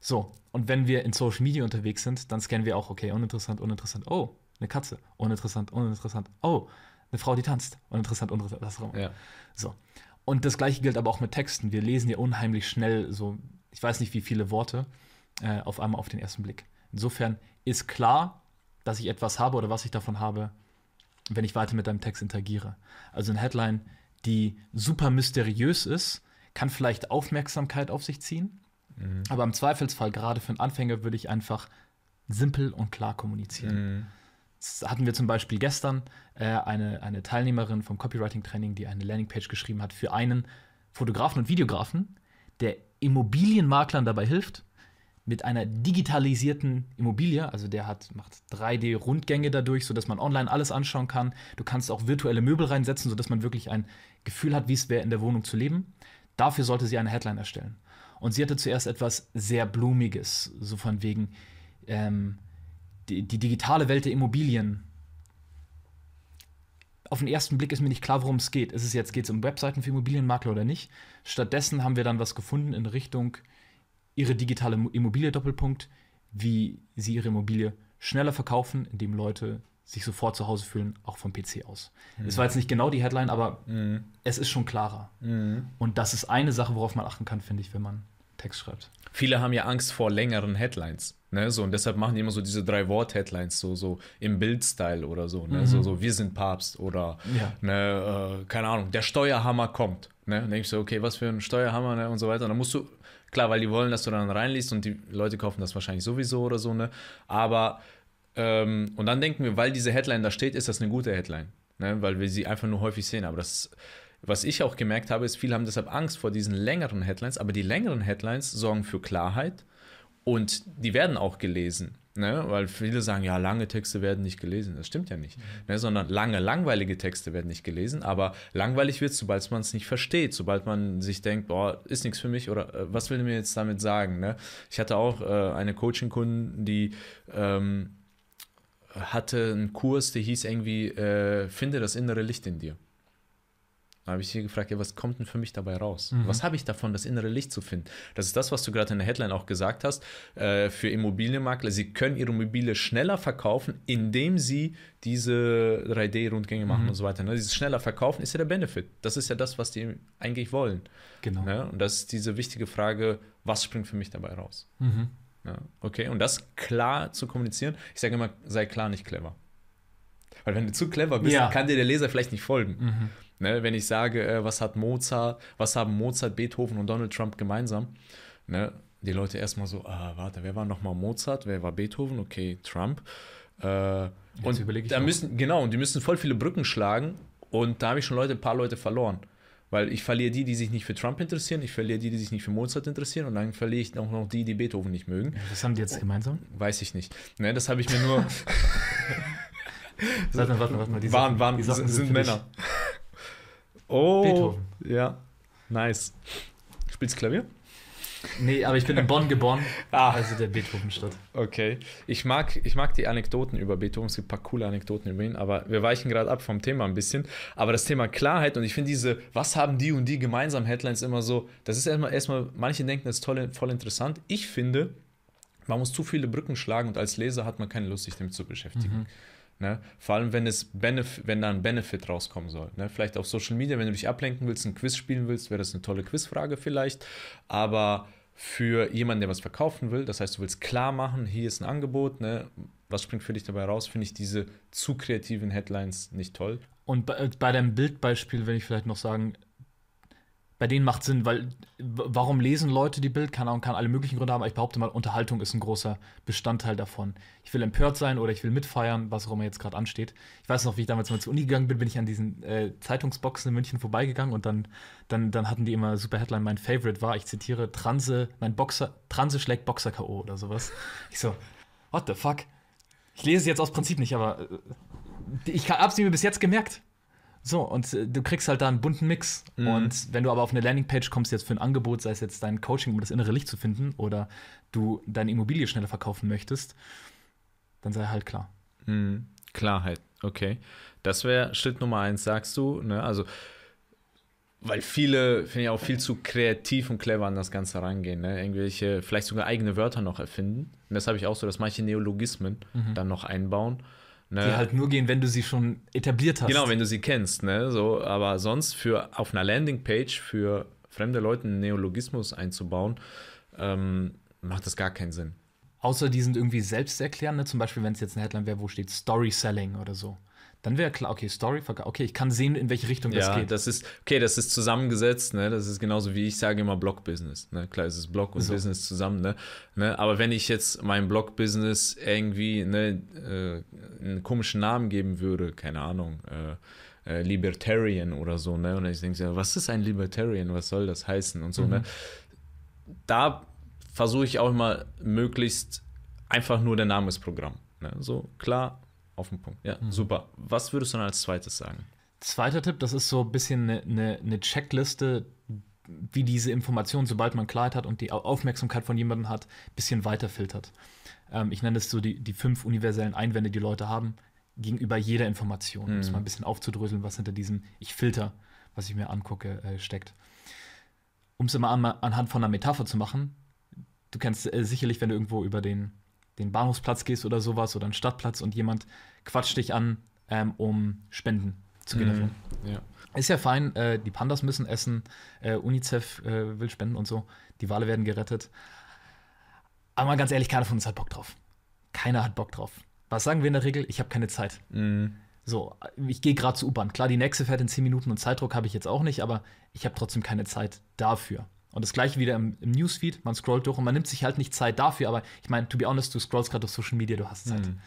So, und wenn wir in Social Media unterwegs sind, dann scannen wir auch, okay, uninteressant, uninteressant, oh, eine Katze, uninteressant, uninteressant, oh, eine Frau, die tanzt, uninteressant, uninteressant, was auch immer. Ja. So. Und das gleiche gilt aber auch mit Texten. Wir lesen ja unheimlich schnell so, ich weiß nicht wie viele Worte, äh, auf einmal auf den ersten Blick. Insofern ist klar, dass ich etwas habe oder was ich davon habe, wenn ich weiter mit deinem Text interagiere. Also eine Headline, die super mysteriös ist, kann vielleicht Aufmerksamkeit auf sich ziehen, mhm. aber im Zweifelsfall, gerade für einen Anfänger, würde ich einfach simpel und klar kommunizieren. Mhm. Das hatten wir zum Beispiel gestern äh, eine, eine Teilnehmerin vom Copywriting-Training, die eine Landingpage geschrieben hat für einen Fotografen und Videografen, der Immobilienmaklern dabei hilft, mit einer digitalisierten Immobilie, also der hat, macht 3D-Rundgänge dadurch, sodass man online alles anschauen kann. Du kannst auch virtuelle Möbel reinsetzen, sodass man wirklich ein Gefühl hat, wie es wäre, in der Wohnung zu leben. Dafür sollte sie eine Headline erstellen. Und sie hatte zuerst etwas sehr Blumiges, so von wegen ähm, die, die digitale Welt der Immobilien. Auf den ersten Blick ist mir nicht klar, worum es geht. Ist es jetzt, geht es um Webseiten für Immobilienmakler oder nicht? Stattdessen haben wir dann was gefunden in Richtung ihre digitale Immobilie Doppelpunkt, wie sie ihre Immobilie schneller verkaufen, indem Leute sich sofort zu Hause fühlen, auch vom PC aus. Mhm. Das war jetzt nicht genau die Headline, aber mhm. es ist schon klarer. Mhm. Und das ist eine Sache, worauf man achten kann, finde ich, wenn man Text schreibt. Viele haben ja Angst vor längeren Headlines. Ne, so, und deshalb machen die immer so diese drei Wort-Headlines, so, so im Bildstyle oder so, ne, mhm. so, so, wir sind Papst oder, ja. ne, äh, keine Ahnung, der Steuerhammer kommt. Ne, dann denke ich so, okay, was für ein Steuerhammer, ne, und so weiter. Und dann musst du Klar, weil die wollen, dass du dann reinliest und die Leute kaufen das wahrscheinlich sowieso oder so, ne? Aber, ähm, und dann denken wir, weil diese Headline da steht, ist das eine gute Headline, ne? Weil wir sie einfach nur häufig sehen. Aber das, was ich auch gemerkt habe, ist, viele haben deshalb Angst vor diesen längeren Headlines, aber die längeren Headlines sorgen für Klarheit und die werden auch gelesen. Ne? Weil viele sagen, ja, lange Texte werden nicht gelesen. Das stimmt ja nicht. Mhm. Ne? Sondern lange, langweilige Texte werden nicht gelesen. Aber langweilig wird es, sobald man es nicht versteht. Sobald man sich denkt, boah, ist nichts für mich oder äh, was will er mir jetzt damit sagen? Ne? Ich hatte auch äh, eine Coaching-Kundin, die ähm, hatte einen Kurs, der hieß irgendwie, äh, finde das innere Licht in dir. Habe ich sie gefragt, ja, was kommt denn für mich dabei raus? Mhm. Was habe ich davon, das innere Licht zu finden? Das ist das, was du gerade in der Headline auch gesagt hast. Äh, für Immobilienmakler, sie können ihre Immobilie schneller verkaufen, indem sie diese 3D-Rundgänge machen mhm. und so weiter. Ne? Dieses schneller verkaufen ist ja der Benefit. Das ist ja das, was die eigentlich wollen. Genau. Ne? Und das ist diese wichtige Frage, was springt für mich dabei raus? Mhm. Ja, okay, und das klar zu kommunizieren. Ich sage immer, sei klar, nicht clever. Weil wenn du zu clever bist, ja. kann dir der Leser vielleicht nicht folgen. Mhm. Ne, wenn ich sage, äh, was hat Mozart, was haben Mozart, Beethoven und Donald Trump gemeinsam? Ne, die Leute erstmal so, ah, warte, wer war nochmal Mozart, wer war Beethoven? Okay, Trump. Äh, und da auch. müssen, genau, und die müssen voll viele Brücken schlagen und da habe ich schon Leute, ein paar Leute verloren. Weil ich verliere die, die sich nicht für Trump interessieren, ich verliere die, die sich nicht für Mozart interessieren und dann verliere ich auch noch die, die Beethoven nicht mögen. Was haben die jetzt gemeinsam? Weiß ich nicht. Ne, das habe ich mir nur. warte, warte, warte mal. Die waren, waren, die sind, sind Männer. Oh. Beethoven. Ja. Nice. Spielst Klavier? Nee, aber ich bin in Bonn geboren, ah. also der Beethovenstadt. Okay. Ich mag, ich mag die Anekdoten über Beethoven, es gibt ein paar coole Anekdoten über ihn, aber wir weichen gerade ab vom Thema ein bisschen. Aber das Thema Klarheit und ich finde diese, was haben die und die gemeinsam Headlines immer so, das ist erstmal, erstmal manche denken, das ist toll, voll interessant. Ich finde, man muss zu viele Brücken schlagen und als Leser hat man keine Lust, sich damit zu beschäftigen. Mhm. Ne? Vor allem, wenn, es Benef wenn da ein Benefit rauskommen soll. Ne? Vielleicht auf Social Media, wenn du dich ablenken willst, ein Quiz spielen willst, wäre das eine tolle Quizfrage vielleicht. Aber für jemanden, der was verkaufen will, das heißt, du willst klar machen, hier ist ein Angebot, ne? was springt für dich dabei raus, finde ich diese zu kreativen Headlines nicht toll. Und bei, bei deinem Bildbeispiel will ich vielleicht noch sagen, bei denen macht Sinn, weil warum lesen Leute die Bild? Kann, kann alle möglichen Gründe haben, aber ich behaupte mal, Unterhaltung ist ein großer Bestandteil davon. Ich will empört sein oder ich will mitfeiern, was auch immer jetzt gerade ansteht. Ich weiß noch, wie ich damals mal zur Uni gegangen bin, bin ich an diesen äh, Zeitungsboxen in München vorbeigegangen und dann, dann, dann hatten die immer super Headline. Mein Favorite war, ich zitiere, Transe, mein Boxer, Transe schlägt Boxer K.O. oder sowas. Ich so, what the fuck? Ich lese es jetzt aus Prinzip nicht, aber äh, ich hab's mir bis jetzt gemerkt. So, und äh, du kriegst halt da einen bunten Mix. Mhm. Und wenn du aber auf eine Landingpage kommst jetzt für ein Angebot, sei es jetzt dein Coaching, um das innere Licht zu finden, oder du deine Immobilie schneller verkaufen möchtest, dann sei halt klar. Mhm. Klarheit, okay. Das wäre Schritt Nummer eins, sagst du. Ne? Also, weil viele, finde ich auch viel zu kreativ und clever an das Ganze rangehen. Ne? Irgendwelche, vielleicht sogar eigene Wörter noch erfinden. Und das habe ich auch so, dass manche Neologismen mhm. dann noch einbauen. Ne? Die halt nur gehen, wenn du sie schon etabliert hast. Genau, wenn du sie kennst. Ne? So, aber sonst für auf einer Landingpage für fremde Leute einen Neologismus einzubauen, ähm, macht das gar keinen Sinn. Außer die sind irgendwie selbsterklärend, ne? zum Beispiel, wenn es jetzt eine Headline wäre, wo steht Story Selling oder so dann wäre klar, okay, Story, okay, ich kann sehen, in welche Richtung das ja, geht. Das ist, okay, das ist zusammengesetzt, ne? Das ist genauso wie ich sage immer Blog-Business. Ne? Klar, es ist Blog und so. Business zusammen, ne? ne? Aber wenn ich jetzt mein Blog-Business irgendwie ne, äh, einen komischen Namen geben würde, keine Ahnung, äh, äh, Libertarian oder so, ne? Und ich denke, was ist ein Libertarian? Was soll das heißen? Und so, ne? mhm. ne? Da versuche ich auch immer möglichst einfach nur der Name ist Programm. Ne? So klar, auf den Punkt. Ja, mhm. super. Was würdest du dann als zweites sagen? Zweiter Tipp, das ist so ein bisschen eine, eine, eine Checkliste, wie diese Information, sobald man Klarheit hat und die Aufmerksamkeit von jemandem hat, ein bisschen weiter filtert. Ähm, ich nenne es so die, die fünf universellen Einwände, die Leute haben, gegenüber jeder Information, um es mhm. mal ein bisschen aufzudröseln, was hinter diesem Ich filter, was ich mir angucke, äh, steckt. Um es immer an, anhand von einer Metapher zu machen, du kennst äh, sicherlich, wenn du irgendwo über den, den Bahnhofsplatz gehst oder sowas oder einen Stadtplatz und jemand quatscht dich an, ähm, um Spenden zu generieren. Mm, ja. Ist ja fein, äh, die Pandas müssen essen, äh, UNICEF äh, will spenden und so, die Wale werden gerettet. Aber mal ganz ehrlich, keiner von uns hat Bock drauf. Keiner hat Bock drauf. Was sagen wir in der Regel? Ich habe keine Zeit. Mm. So, ich gehe gerade zur U-Bahn. Klar, die nächste fährt in 10 Minuten und Zeitdruck habe ich jetzt auch nicht, aber ich habe trotzdem keine Zeit dafür. Und das gleiche wieder im, im, Newsfeed, man scrollt durch und man nimmt sich halt nicht Zeit dafür, aber ich meine, to be honest, du scrollst gerade auf Social Media, du hast Zeit. Mm.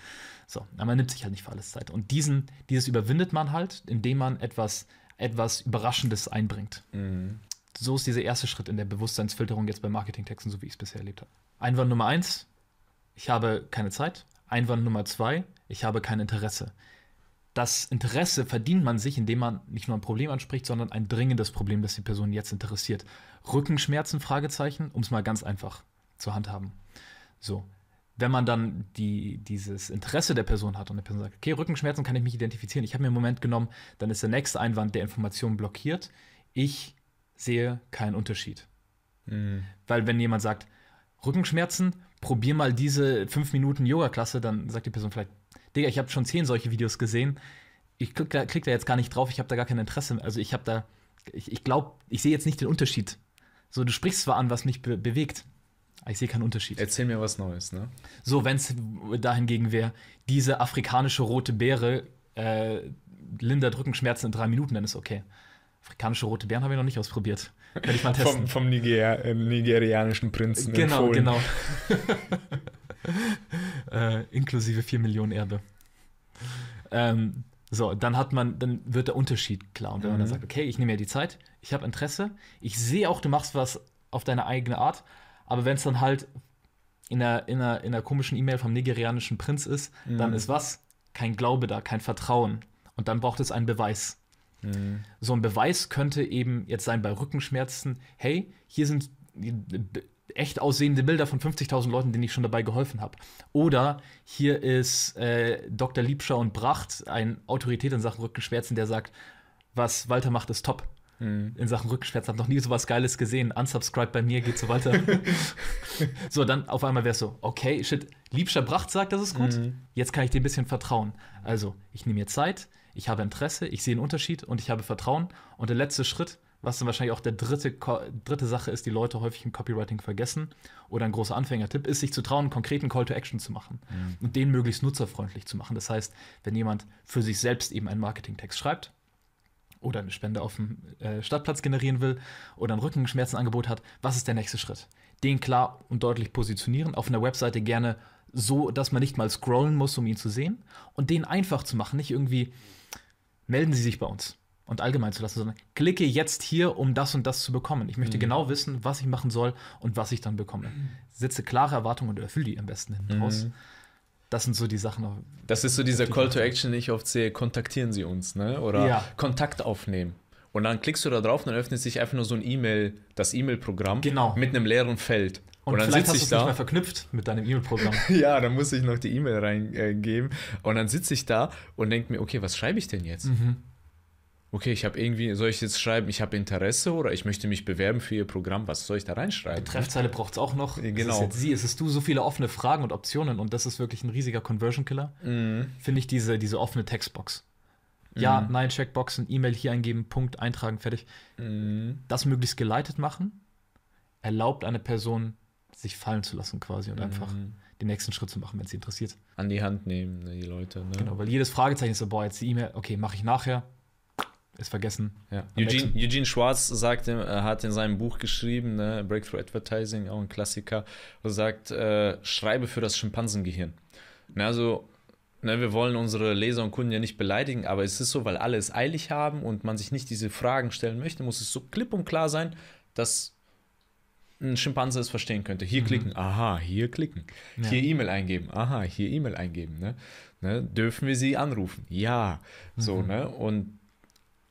So, aber man nimmt sich halt nicht für alles Zeit. Und diesen, dieses überwindet man halt, indem man etwas, etwas Überraschendes einbringt. Mhm. So ist dieser erste Schritt in der Bewusstseinsfilterung jetzt bei Marketingtexten, so wie ich es bisher erlebt habe. Einwand Nummer eins, ich habe keine Zeit. Einwand Nummer zwei, ich habe kein Interesse. Das Interesse verdient man sich, indem man nicht nur ein Problem anspricht, sondern ein dringendes Problem, das die Person jetzt interessiert. Rückenschmerzen, Fragezeichen, um es mal ganz einfach zu handhaben. So, wenn man dann die, dieses Interesse der Person hat und der Person sagt, okay, Rückenschmerzen kann ich mich identifizieren, ich habe mir einen Moment genommen, dann ist der nächste Einwand der Information blockiert. Ich sehe keinen Unterschied. Mhm. Weil wenn jemand sagt, Rückenschmerzen, probier mal diese fünf Minuten Yoga-Klasse, dann sagt die Person vielleicht, Digga, ich habe schon zehn solche Videos gesehen. Ich klick da, klick da jetzt gar nicht drauf, ich habe da gar kein Interesse. Also ich habe da, ich, ich glaube, ich sehe jetzt nicht den Unterschied. So, du sprichst zwar an, was mich be bewegt, ich sehe keinen Unterschied. Erzähl mir was Neues, ne? So, wenn es dahingegen wäre, diese afrikanische rote Beere äh, lindert Rückenschmerzen in drei Minuten, dann ist okay. Afrikanische rote Beeren habe ich noch nicht ausprobiert. Werde ich mal testen. vom, vom Niger äh, nigerianischen Prinzen. Genau, empfohlen. genau. äh, inklusive 4 Millionen Erbe. Ähm, so, dann hat man, dann wird der Unterschied klar. Und wenn mhm. man dann mhm. sagt, okay, ich nehme mir die Zeit, ich habe Interesse, ich sehe auch, du machst was auf deine eigene Art, aber wenn es dann halt in einer, in, einer, in einer komischen E-Mail vom nigerianischen Prinz ist, mhm. dann ist was? Kein Glaube da, kein Vertrauen. Und dann braucht es einen Beweis. Mhm. So ein Beweis könnte eben jetzt sein bei Rückenschmerzen, hey, hier sind echt aussehende Bilder von 50.000 Leuten, denen ich schon dabei geholfen habe. Oder hier ist äh, Dr. Liebscher und Bracht, ein Autorität in Sachen Rückenschmerzen, der sagt, was Walter macht, ist top mhm. in Sachen Rückenschmerzen. Hab noch nie so was Geiles gesehen. Unsubscribe bei mir, geht so weiter. so, dann auf einmal wär's so, okay, shit, Liebscher Bracht sagt, das ist gut. Mhm. Jetzt kann ich dir ein bisschen vertrauen. Also, ich nehme mir Zeit, ich habe Interesse, ich sehe einen Unterschied und ich habe Vertrauen. Und der letzte Schritt, was dann wahrscheinlich auch der dritte, dritte Sache ist, die Leute häufig im Copywriting vergessen, oder ein großer Anfängertipp, ist, sich zu trauen, einen konkreten Call to Action zu machen mhm. und den möglichst nutzerfreundlich zu machen. Das heißt, wenn jemand für sich selbst eben einen Marketingtext schreibt, oder eine Spende auf dem äh, Stadtplatz generieren will oder ein Rückenschmerzenangebot hat, was ist der nächste Schritt? Den klar und deutlich positionieren, auf einer Webseite gerne so, dass man nicht mal scrollen muss, um ihn zu sehen und den einfach zu machen, nicht irgendwie melden Sie sich bei uns und allgemein zu lassen, sondern klicke jetzt hier, um das und das zu bekommen. Ich möchte mhm. genau wissen, was ich machen soll und was ich dann bekomme. Setze klare Erwartungen und erfülle die am besten hinten raus. Mhm das sind so die Sachen. Das ist so dieser Call to Action, den ich oft sehe, kontaktieren Sie uns, ne? Oder ja. Kontakt aufnehmen. Und dann klickst du da drauf und dann öffnet sich einfach nur so ein E-Mail, das E-Mail-Programm genau. mit einem leeren Feld. Und, und dann vielleicht hast du es nicht mehr verknüpft mit deinem E-Mail-Programm. ja, dann muss ich noch die E-Mail reingeben. und dann sitze ich da und denke mir, okay, was schreibe ich denn jetzt? Mhm okay, ich habe irgendwie, soll ich jetzt schreiben, ich habe Interesse oder ich möchte mich bewerben für Ihr Programm, was soll ich da reinschreiben? Betreffzeile braucht es auch noch. Genau. Es ist Sie, es ist du, so viele offene Fragen und Optionen und das ist wirklich ein riesiger Conversion-Killer. Mhm. Finde ich diese, diese offene Textbox. Ja, mhm. nein, Checkboxen, E-Mail hier eingeben, Punkt, eintragen, fertig. Mhm. Das möglichst geleitet machen, erlaubt eine Person, sich fallen zu lassen quasi und einfach mhm. den nächsten Schritt zu machen, wenn sie interessiert. An die Hand nehmen, ne, die Leute. Ne? Genau, weil jedes Fragezeichen ist so, boah, jetzt die E-Mail, okay, mache ich nachher, ist vergessen. Ja. Eugene, Eugene, Schwartz sagt, er hat in seinem Buch geschrieben, ne, Breakthrough Advertising, auch ein Klassiker, er sagt, äh, schreibe für das Schimpansengehirn. Na, also, ne, wir wollen unsere Leser und Kunden ja nicht beleidigen, aber es ist so, weil alle es eilig haben und man sich nicht diese Fragen stellen möchte, muss es so klipp und klar sein, dass ein Schimpanse es verstehen könnte. Hier mhm. klicken, aha, hier klicken. Ja. Hier E-Mail eingeben, aha, hier E-Mail eingeben. Ne? Ne? Dürfen wir sie anrufen? Ja. Mhm. So, ne? Und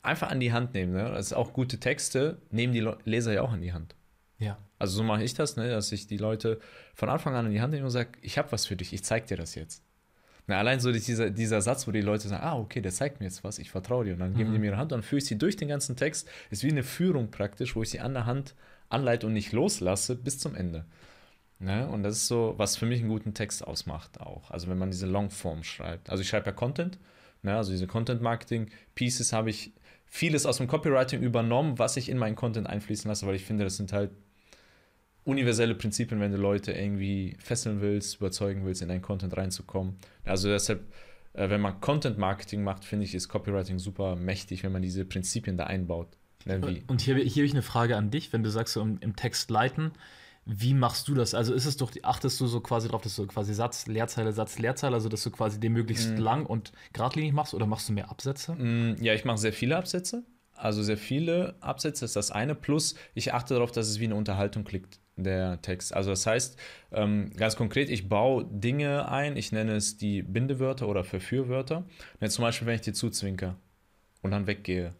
einfach an die Hand nehmen. Ne? Das ist auch gute Texte, nehmen die Leser ja auch an die Hand. Ja. Also so mache ich das, ne? dass ich die Leute von Anfang an in die Hand nehme und sage, ich habe was für dich, ich zeige dir das jetzt. Na, allein so dieser, dieser Satz, wo die Leute sagen, ah, okay, der zeigt mir jetzt was, ich vertraue dir. Und dann geben mhm. die mir ihre Hand und dann führe ich sie durch den ganzen Text. Ist wie eine Führung praktisch, wo ich sie an der Hand anleite und nicht loslasse bis zum Ende. Ne? Und das ist so, was für mich einen guten Text ausmacht auch. Also wenn man diese Longform schreibt. Also ich schreibe ja Content, ne? also diese Content-Marketing-Pieces habe ich vieles aus dem Copywriting übernommen, was ich in meinen Content einfließen lasse, weil ich finde, das sind halt universelle Prinzipien, wenn du Leute irgendwie fesseln willst, überzeugen willst, in deinen Content reinzukommen. Also deshalb, äh, wenn man Content Marketing macht, finde ich, ist Copywriting super mächtig, wenn man diese Prinzipien da einbaut. Ne, Und hier, hier habe ich eine Frage an dich, wenn du sagst, so im, im Text leiten, wie machst du das? Also ist es doch, achtest du so quasi drauf, dass du quasi Satz, Leerzeile, Satz, Leerzeile, also dass du quasi den möglichst mm. lang und geradlinig machst oder machst du mehr Absätze? Mm, ja, ich mache sehr viele Absätze. Also sehr viele Absätze ist das eine. Plus ich achte darauf, dass es wie eine Unterhaltung klickt, der Text. Also das heißt, ähm, ganz konkret, ich baue Dinge ein, ich nenne es die Bindewörter oder Verführwörter. Jetzt zum Beispiel, wenn ich dir zuzwinker und dann weggehe,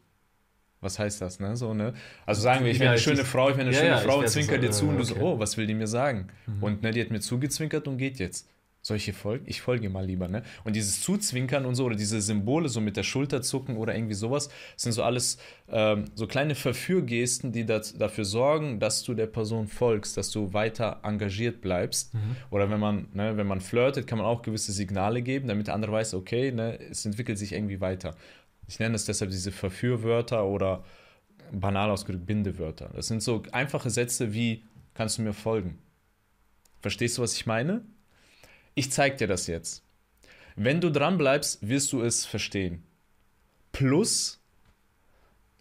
Was heißt das, ne? So, ne? Also sagen wir, ich wäre eine schöne Frau, ich wäre eine schöne Frau, zwinker dir zu und du so, oh, was will die mir sagen? Mhm. Und ne, die hat mir zugezwinkert und geht jetzt solche folgen? Ich folge mal lieber, ne? Und dieses Zuzwinkern und so, oder diese Symbole, so mit der Schulter zucken oder irgendwie sowas, sind so alles ähm, so kleine Verführgesten, die das, dafür sorgen, dass du der Person folgst, dass du weiter engagiert bleibst. Mhm. Oder wenn man, ne, wenn man flirtet, kann man auch gewisse Signale geben, damit der andere weiß, okay, ne, es entwickelt sich irgendwie weiter. Ich nenne es deshalb diese Verführwörter oder banal ausgedrückt Bindewörter. Das sind so einfache Sätze wie, kannst du mir folgen? Verstehst du, was ich meine? Ich zeig dir das jetzt. Wenn du dran bleibst, wirst du es verstehen. Plus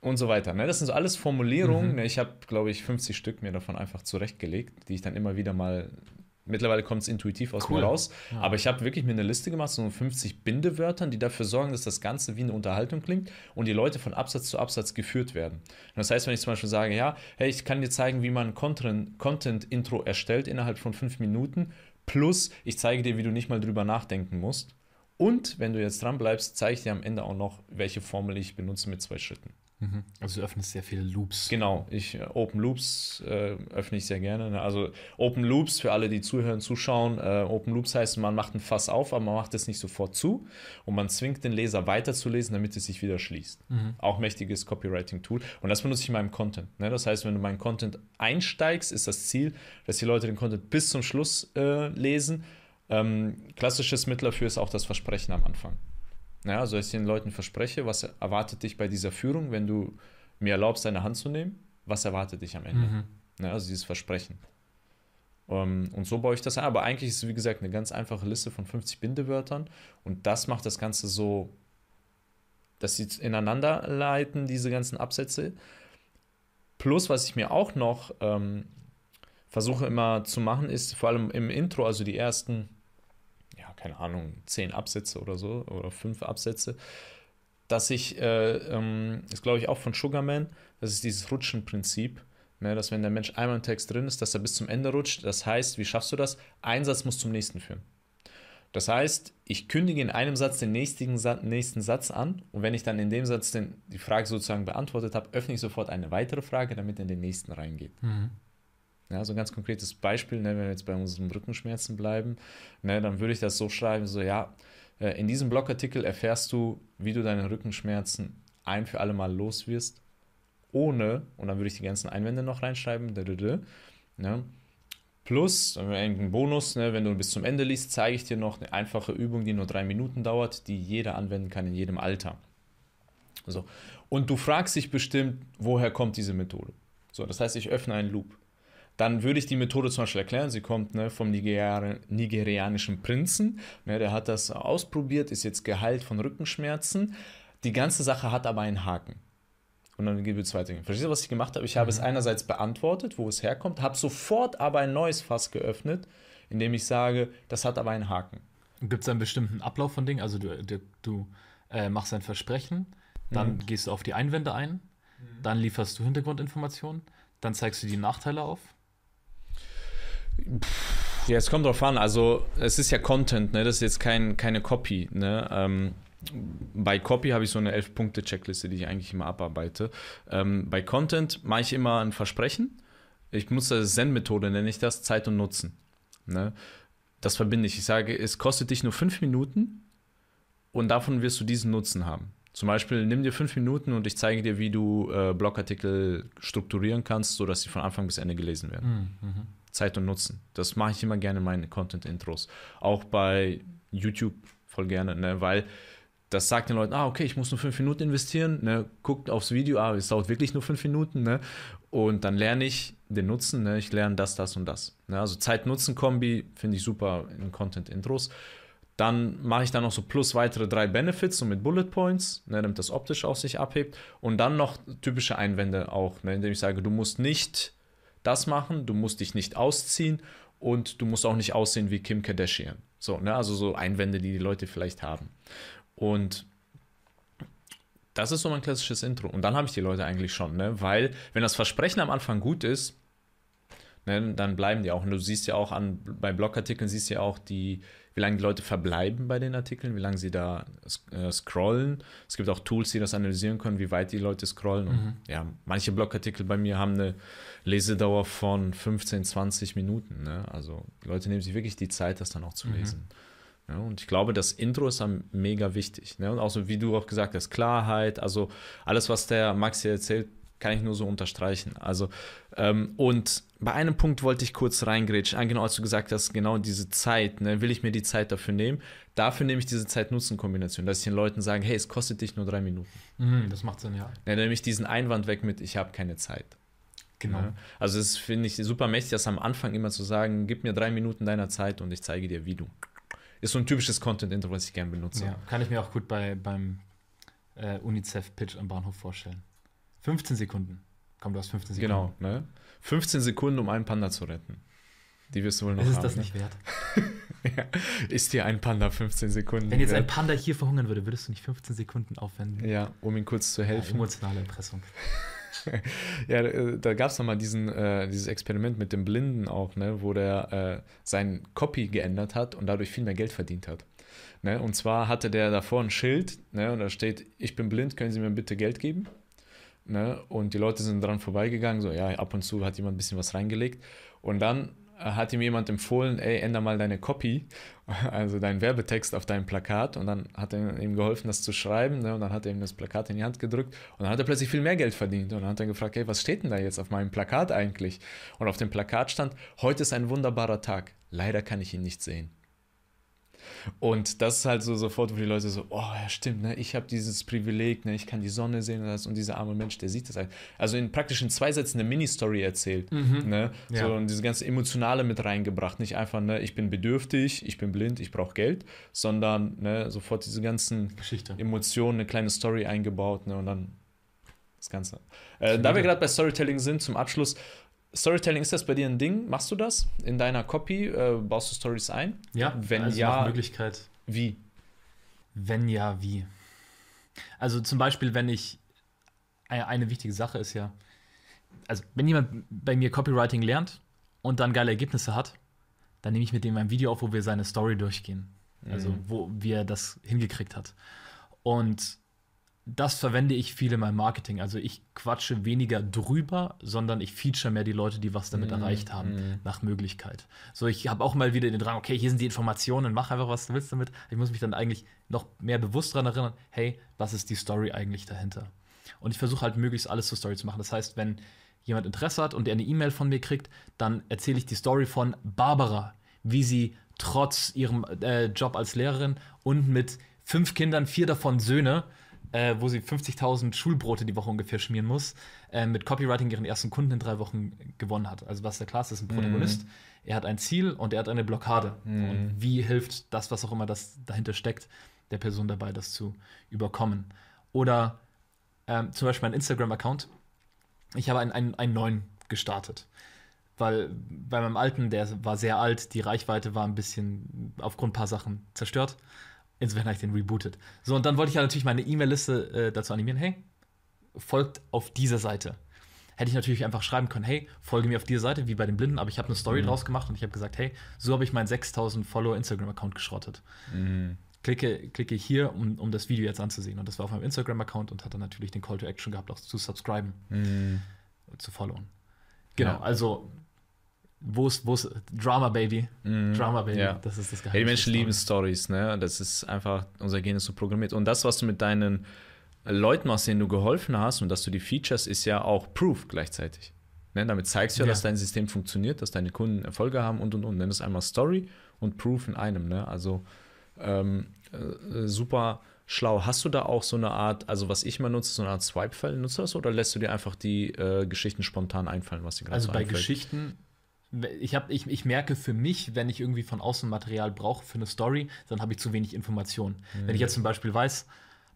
und so weiter. Ne? Das sind so alles Formulierungen. Mhm. Ich habe, glaube ich, 50 Stück mir davon einfach zurechtgelegt, die ich dann immer wieder mal. Mittlerweile kommt es intuitiv aus cool. mir raus. Ja. Aber ich habe wirklich mir eine Liste gemacht, so 50 Bindewörtern, die dafür sorgen, dass das Ganze wie eine Unterhaltung klingt und die Leute von Absatz zu Absatz geführt werden. Und das heißt, wenn ich zum Beispiel sage, ja, hey, ich kann dir zeigen, wie man ein Content-Intro erstellt innerhalb von fünf Minuten, Plus, ich zeige dir, wie du nicht mal drüber nachdenken musst. Und wenn du jetzt dran bleibst, zeige ich dir am Ende auch noch, welche Formel ich benutze mit zwei Schritten. Mhm. Also du öffnest sehr viele Loops. Genau, ich äh, Open Loops äh, öffne ich sehr gerne. Ne? Also Open Loops für alle, die zuhören, zuschauen. Äh, Open Loops heißt, man macht ein Fass auf, aber man macht es nicht sofort zu und man zwingt den Leser weiterzulesen, damit es sich wieder schließt. Mhm. Auch mächtiges Copywriting-Tool. Und das benutze ich in meinem Content. Ne? Das heißt, wenn du meinen Content einsteigst, ist das Ziel, dass die Leute den Content bis zum Schluss äh, lesen. Ähm, klassisches Mittel dafür ist auch das Versprechen am Anfang. Ja, also dass ich den Leuten verspreche, was erwartet dich bei dieser Führung, wenn du mir erlaubst, deine Hand zu nehmen, was erwartet dich am Ende? Mhm. Ja, also dieses Versprechen. Um, ähm, und so baue ich das ein. Aber eigentlich ist es, wie gesagt, eine ganz einfache Liste von 50 Bindewörtern. Und das macht das Ganze so, dass sie ineinander leiten, diese ganzen Absätze. Plus, was ich mir auch noch ähm, versuche immer zu machen, ist vor allem im Intro, also die ersten keine Ahnung, zehn Absätze oder so oder fünf Absätze, dass ich, äh, ähm, ist glaube ich auch von Sugarman, das ist dieses Rutschenprinzip, ne, dass wenn der Mensch einmal im Text drin ist, dass er bis zum Ende rutscht. Das heißt, wie schaffst du das? Ein Satz muss zum nächsten führen. Das heißt, ich kündige in einem Satz den nächsten, nächsten Satz an und wenn ich dann in dem Satz den, die Frage sozusagen beantwortet habe, öffne ich sofort eine weitere Frage, damit er in den nächsten reingeht. Mhm. Ja, so ein ganz konkretes Beispiel, ne, wenn wir jetzt bei unseren Rückenschmerzen bleiben, ne, dann würde ich das so schreiben, so ja, äh, in diesem Blogartikel erfährst du, wie du deine Rückenschmerzen ein für alle Mal los wirst, ohne, und dann würde ich die ganzen Einwände noch reinschreiben, ne, Plus, irgendein Bonus, ne, wenn du bis zum Ende liest, zeige ich dir noch eine einfache Übung, die nur drei Minuten dauert, die jeder anwenden kann in jedem Alter. So. Und du fragst dich bestimmt, woher kommt diese Methode? So, das heißt, ich öffne einen Loop dann würde ich die Methode zum Beispiel erklären. Sie kommt ne, vom Nigeri nigerianischen Prinzen. Ne, der hat das ausprobiert, ist jetzt geheilt von Rückenschmerzen. Die ganze Sache hat aber einen Haken. Und dann gibt es weiter. Verstehst du, was ich gemacht habe? Ich habe mhm. es einerseits beantwortet, wo es herkommt, habe sofort aber ein neues Fass geöffnet, indem ich sage, das hat aber einen Haken. Gibt es einen bestimmten Ablauf von Dingen? Also du, du, du äh, machst ein Versprechen, dann mhm. gehst du auf die Einwände ein, mhm. dann lieferst du Hintergrundinformationen, dann zeigst du die Nachteile auf ja, es kommt drauf an. Also, es ist ja Content, ne? Das ist jetzt kein, keine Copy, ne? Ähm, bei Copy habe ich so eine 11-Punkte-Checkliste, die ich eigentlich immer abarbeite. Ähm, bei Content mache ich immer ein Versprechen. Ich nutze Zen-Methode, nenne ich das, Zeit und Nutzen. Ne? Das verbinde ich. Ich sage, es kostet dich nur fünf Minuten und davon wirst du diesen Nutzen haben. Zum Beispiel, nimm dir fünf Minuten und ich zeige dir, wie du äh, Blogartikel strukturieren kannst, sodass sie von Anfang bis Ende gelesen werden. Mhm. Zeit und Nutzen. Das mache ich immer gerne in meinen Content-Intros. Auch bei YouTube voll gerne, ne? weil das sagt den Leuten, ah, okay, ich muss nur fünf Minuten investieren, ne? guckt aufs Video, ah, es dauert wirklich nur fünf Minuten, ne? und dann lerne ich den Nutzen, ne? ich lerne das, das und das. Ne? Also Zeit-Nutzen-Kombi finde ich super in Content-Intros. Dann mache ich dann noch so plus weitere drei Benefits, so mit Bullet Points, ne, damit das optisch auch sich abhebt. Und dann noch typische Einwände auch, ne, indem ich sage, du musst nicht das machen, du musst dich nicht ausziehen und du musst auch nicht aussehen wie Kim Kardashian. So, ne? Also so Einwände, die die Leute vielleicht haben. Und das ist so mein klassisches Intro. Und dann habe ich die Leute eigentlich schon, ne? Weil, wenn das Versprechen am Anfang gut ist, ne, dann bleiben die auch. Und du siehst ja auch an, bei Blogartikeln siehst ja auch die, wie lange die Leute verbleiben bei den Artikeln, wie lange sie da äh, scrollen. Es gibt auch Tools, die das analysieren können, wie weit die Leute scrollen. Und, mhm. ja, manche Blogartikel bei mir haben eine Lesedauer von 15, 20 Minuten. Ne? Also die Leute nehmen sich wirklich die Zeit, das dann auch zu mhm. lesen. Ja, und ich glaube, das Intro ist dann mega wichtig. Ne? Und auch so, wie du auch gesagt hast, Klarheit, also alles, was der Max hier erzählt, kann ich nur so unterstreichen. Also, ähm, und bei einem Punkt wollte ich kurz reingrätschen, ah, genau als du gesagt hast, genau diese Zeit, ne, will ich mir die Zeit dafür nehmen? Dafür nehme ich diese Zeit-Nutzen-Kombination, dass ich den Leuten sage, hey, es kostet dich nur drei Minuten. Mhm, das macht Sinn, ja. dann nehme ich diesen Einwand weg mit, ich habe keine Zeit. Genau. Ja? Also, das finde ich super mächtig, das am Anfang immer zu sagen, gib mir drei Minuten deiner Zeit und ich zeige dir, wie du. Ist so ein typisches Content-Intro, was ich gerne benutze. Ja, kann ich mir auch gut bei, beim äh, UNICEF-Pitch am Bahnhof vorstellen. 15 Sekunden. Komm, du hast 15 Sekunden. Genau, ne? 15 Sekunden, um einen Panda zu retten. Die wirst du wohl noch ist haben. Ist das nicht wert? ja. Ist dir ein Panda 15 Sekunden Wenn jetzt wert? ein Panda hier verhungern würde, würdest du nicht 15 Sekunden aufwenden? Ja, um ihm kurz zu helfen. Ja, emotionale Impressung. ja, da gab es nochmal diesen, äh, dieses Experiment mit dem Blinden auch, ne, wo der äh, sein Copy geändert hat und dadurch viel mehr Geld verdient hat. Ne? Und zwar hatte der davor ein Schild ne, und da steht, ich bin blind, können Sie mir bitte Geld geben? Ne? Und die Leute sind dran vorbeigegangen, so ja, ab und zu hat jemand ein bisschen was reingelegt. Und dann äh, hat ihm jemand empfohlen, ey, änder mal deine Copy, also deinen Werbetext auf deinem Plakat. Und dann hat er ihm geholfen, das zu schreiben. Ne? Und dann hat er ihm das Plakat in die Hand gedrückt. Und dann hat er plötzlich viel mehr Geld verdient. Und dann hat er gefragt, ey, was steht denn da jetzt auf meinem Plakat eigentlich? Und auf dem Plakat stand, heute ist ein wunderbarer Tag. Leider kann ich ihn nicht sehen. Und das ist halt so sofort, wo die Leute so, oh ja, stimmt, ne, ich habe dieses Privileg, ne, ich kann die Sonne sehen und, das, und dieser arme Mensch, der sieht das halt. Also in praktisch in zwei Sätzen eine Mini-Story erzählt. Mhm. Ne? Ja. So, und diese ganze Emotionale mit reingebracht. Nicht einfach, ne, ich bin bedürftig, ich bin blind, ich brauche Geld, sondern ne, sofort diese ganzen Geschichte. Emotionen, eine kleine Story eingebaut, ne, und dann das Ganze. Äh, da wir gerade bei Storytelling sind, zum Abschluss, Storytelling, ist das bei dir ein Ding? Machst du das in deiner Copy? Äh, baust du Stories ein? Ja, wenn also ja. Möglichkeit. Wie? Wenn ja, wie? Also zum Beispiel, wenn ich eine wichtige Sache ist ja, also wenn jemand bei mir Copywriting lernt und dann geile Ergebnisse hat, dann nehme ich mit dem ein Video auf, wo wir seine Story durchgehen. Also mhm. wo wie er das hingekriegt hat. Und das verwende ich viel in meinem Marketing. Also ich quatsche weniger drüber, sondern ich feature mehr die Leute, die was damit mm, erreicht haben, mm. nach Möglichkeit. So, ich habe auch mal wieder den Drang, okay, hier sind die Informationen, mach einfach, was du willst damit. Ich muss mich dann eigentlich noch mehr bewusst daran erinnern, hey, was ist die Story eigentlich dahinter? Und ich versuche halt möglichst alles zur Story zu machen. Das heißt, wenn jemand Interesse hat und er eine E-Mail von mir kriegt, dann erzähle ich die Story von Barbara, wie sie trotz ihrem äh, Job als Lehrerin und mit fünf Kindern, vier davon Söhne, äh, wo sie 50.000 Schulbrote die Woche ungefähr schmieren muss, äh, mit Copywriting ihren ersten Kunden in drei Wochen gewonnen hat. Also was der Klaas ist, ein Protagonist. Mhm. Er hat ein Ziel und er hat eine Blockade. Mhm. Und wie hilft das, was auch immer das dahinter steckt, der Person dabei, das zu überkommen? Oder ähm, zum Beispiel mein Instagram-Account. Ich habe einen, einen, einen neuen gestartet weil bei meinem alten, der war sehr alt, die Reichweite war ein bisschen aufgrund ein paar Sachen zerstört. Insofern habe ich den rebootet. So, und dann wollte ich ja natürlich meine E-Mail-Liste äh, dazu animieren, hey, folgt auf dieser Seite. Hätte ich natürlich einfach schreiben können, hey, folge mir auf dieser Seite, wie bei den Blinden, aber ich habe eine Story mhm. draus gemacht und ich habe gesagt, hey, so habe ich meinen 6000 Follower Instagram-Account geschrottet. Mhm. Klicke, klicke hier, um, um das Video jetzt anzusehen. Und das war auf meinem Instagram-Account und hat dann natürlich den Call to Action gehabt, auch zu subscriben, mhm. zu followen. Genau, ja. also wo ist, wo ist Drama Baby? Mm, Drama Baby, ja. das ist das Geheimnis. Ja, die Menschen lieben Stories, ne? Das ist einfach, unser Gen ist so programmiert. Und das, was du mit deinen Leuten machst, denen du geholfen hast und dass du die Features, ist ja auch Proof gleichzeitig. Ne? Damit zeigst du ja, dass dein System funktioniert, dass deine Kunden Erfolge haben und und und. Nenn es einmal Story und Proof in einem. Ne? Also ähm, äh, super schlau. Hast du da auch so eine Art, also was ich mal nutze, so eine Art Swipe-File, nutzt du das oder lässt du dir einfach die äh, Geschichten spontan einfallen, was dir gerade Also so bei einfällt? Geschichten ich, hab, ich, ich merke für mich, wenn ich irgendwie von außen Material brauche für eine Story, dann habe ich zu wenig Informationen. Mhm. Wenn ich jetzt zum Beispiel weiß,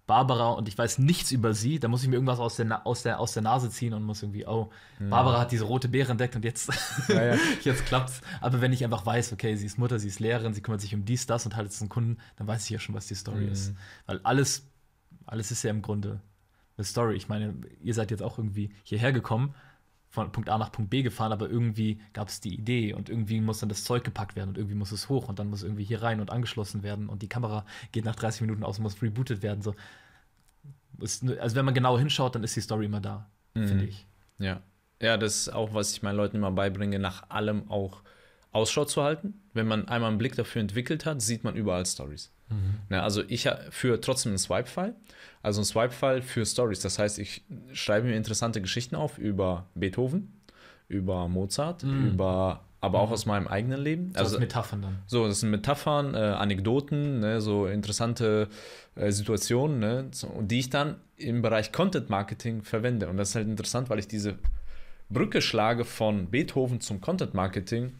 Barbara und ich weiß nichts über sie, dann muss ich mir irgendwas aus der, aus der, aus der Nase ziehen und muss irgendwie, oh, mhm. Barbara hat diese rote Beere entdeckt und jetzt, ja, ja. jetzt klappt's. Aber wenn ich einfach weiß, okay, sie ist Mutter, sie ist Lehrerin, sie kümmert sich um dies, das und hat jetzt einen Kunden, dann weiß ich ja schon, was die Story mhm. ist. Weil alles, alles ist ja im Grunde eine Story. Ich meine, ihr seid jetzt auch irgendwie hierher gekommen von Punkt A nach Punkt B gefahren, aber irgendwie gab es die Idee und irgendwie muss dann das Zeug gepackt werden und irgendwie muss es hoch und dann muss irgendwie hier rein und angeschlossen werden und die Kamera geht nach 30 Minuten aus und muss rebootet werden. So. also wenn man genau hinschaut, dann ist die Story immer da, mhm. finde ich. Ja. Ja, das ist auch, was ich meinen Leuten immer beibringe, nach allem auch Ausschau zu halten. Wenn man einmal einen Blick dafür entwickelt hat, sieht man überall Stories. Mhm. Ja, also ich führe trotzdem einen Swipe-File, also einen Swipe-File für Stories. Das heißt, ich schreibe mir interessante Geschichten auf über Beethoven, über Mozart, mhm. über aber auch mhm. aus meinem eigenen Leben. So also Metaphern dann. So, das sind Metaphern, äh, Anekdoten, ne, so interessante äh, Situationen, ne, so, die ich dann im Bereich Content Marketing verwende. Und das ist halt interessant, weil ich diese Brücke schlage von Beethoven zum Content Marketing.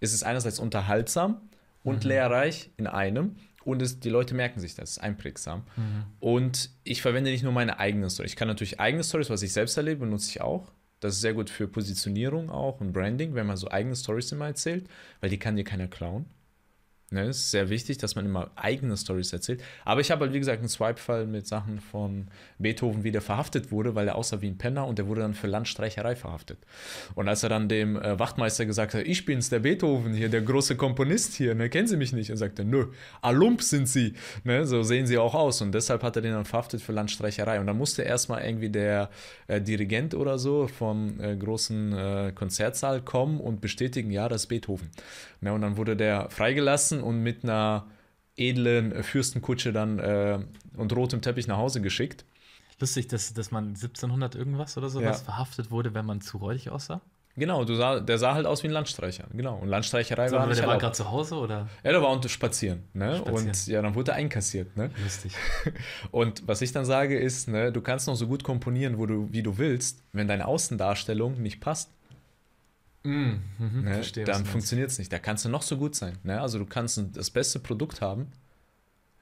Ist es einerseits unterhaltsam und mhm. lehrreich in einem und es, die Leute merken sich das, ist einprägsam. Mhm. Und ich verwende nicht nur meine eigenen Stories. Ich kann natürlich eigene Stories, was ich selbst erlebe, benutze ich auch. Das ist sehr gut für Positionierung auch und Branding, wenn man so eigene Stories immer erzählt, weil die kann dir keiner klauen. Ne, es ist sehr wichtig, dass man immer eigene Stories erzählt. Aber ich habe halt, wie gesagt, einen Swipe-Fall mit Sachen von Beethoven, wie der verhaftet wurde, weil er aussah wie ein Penner und der wurde dann für Landstreicherei verhaftet. Und als er dann dem äh, Wachtmeister gesagt hat, ich bin's, der Beethoven hier, der große Komponist hier, ne, kennen Sie mich nicht? Und sagte, nö, Alump sind Sie, ne, so sehen Sie auch aus. Und deshalb hat er den dann verhaftet für Landstreicherei. Und dann musste erstmal irgendwie der äh, Dirigent oder so vom äh, großen äh, Konzertsaal kommen und bestätigen, ja, das ist Beethoven. Ne, und dann wurde der freigelassen gelassen und mit einer edlen Fürstenkutsche dann äh, und rotem Teppich nach Hause geschickt. Lustig, dass, dass man 1700 irgendwas oder sowas ja. verhaftet wurde, wenn man zu räudig aussah? Genau, du sah, der sah halt aus wie ein Landstreicher. Genau. Und Landstreicherei so, war. Aber der war gerade zu Hause oder? Ja, der war unter spazieren. Ne? spazieren. Und ja, dann wurde er einkassiert. Ne? Lustig. Und was ich dann sage ist, ne, du kannst noch so gut komponieren, wo du, wie du willst, wenn deine Außendarstellung nicht passt. Mm, mhm, ne? verstehe, dann funktioniert es nicht. Da kannst du noch so gut sein. Ne? Also du kannst das beste Produkt haben,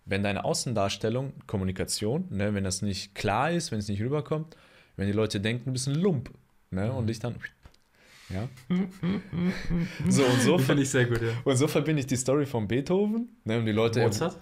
wenn deine Außendarstellung, Kommunikation, ne, wenn das nicht klar ist, wenn es nicht rüberkommt, wenn die Leute denken, du bist ein Lump ne, mhm. und dich dann ja. so und so finde ich sehr gut, ja. Und so verbinde ich die Story von Beethoven, ne, und die Leute Mozart?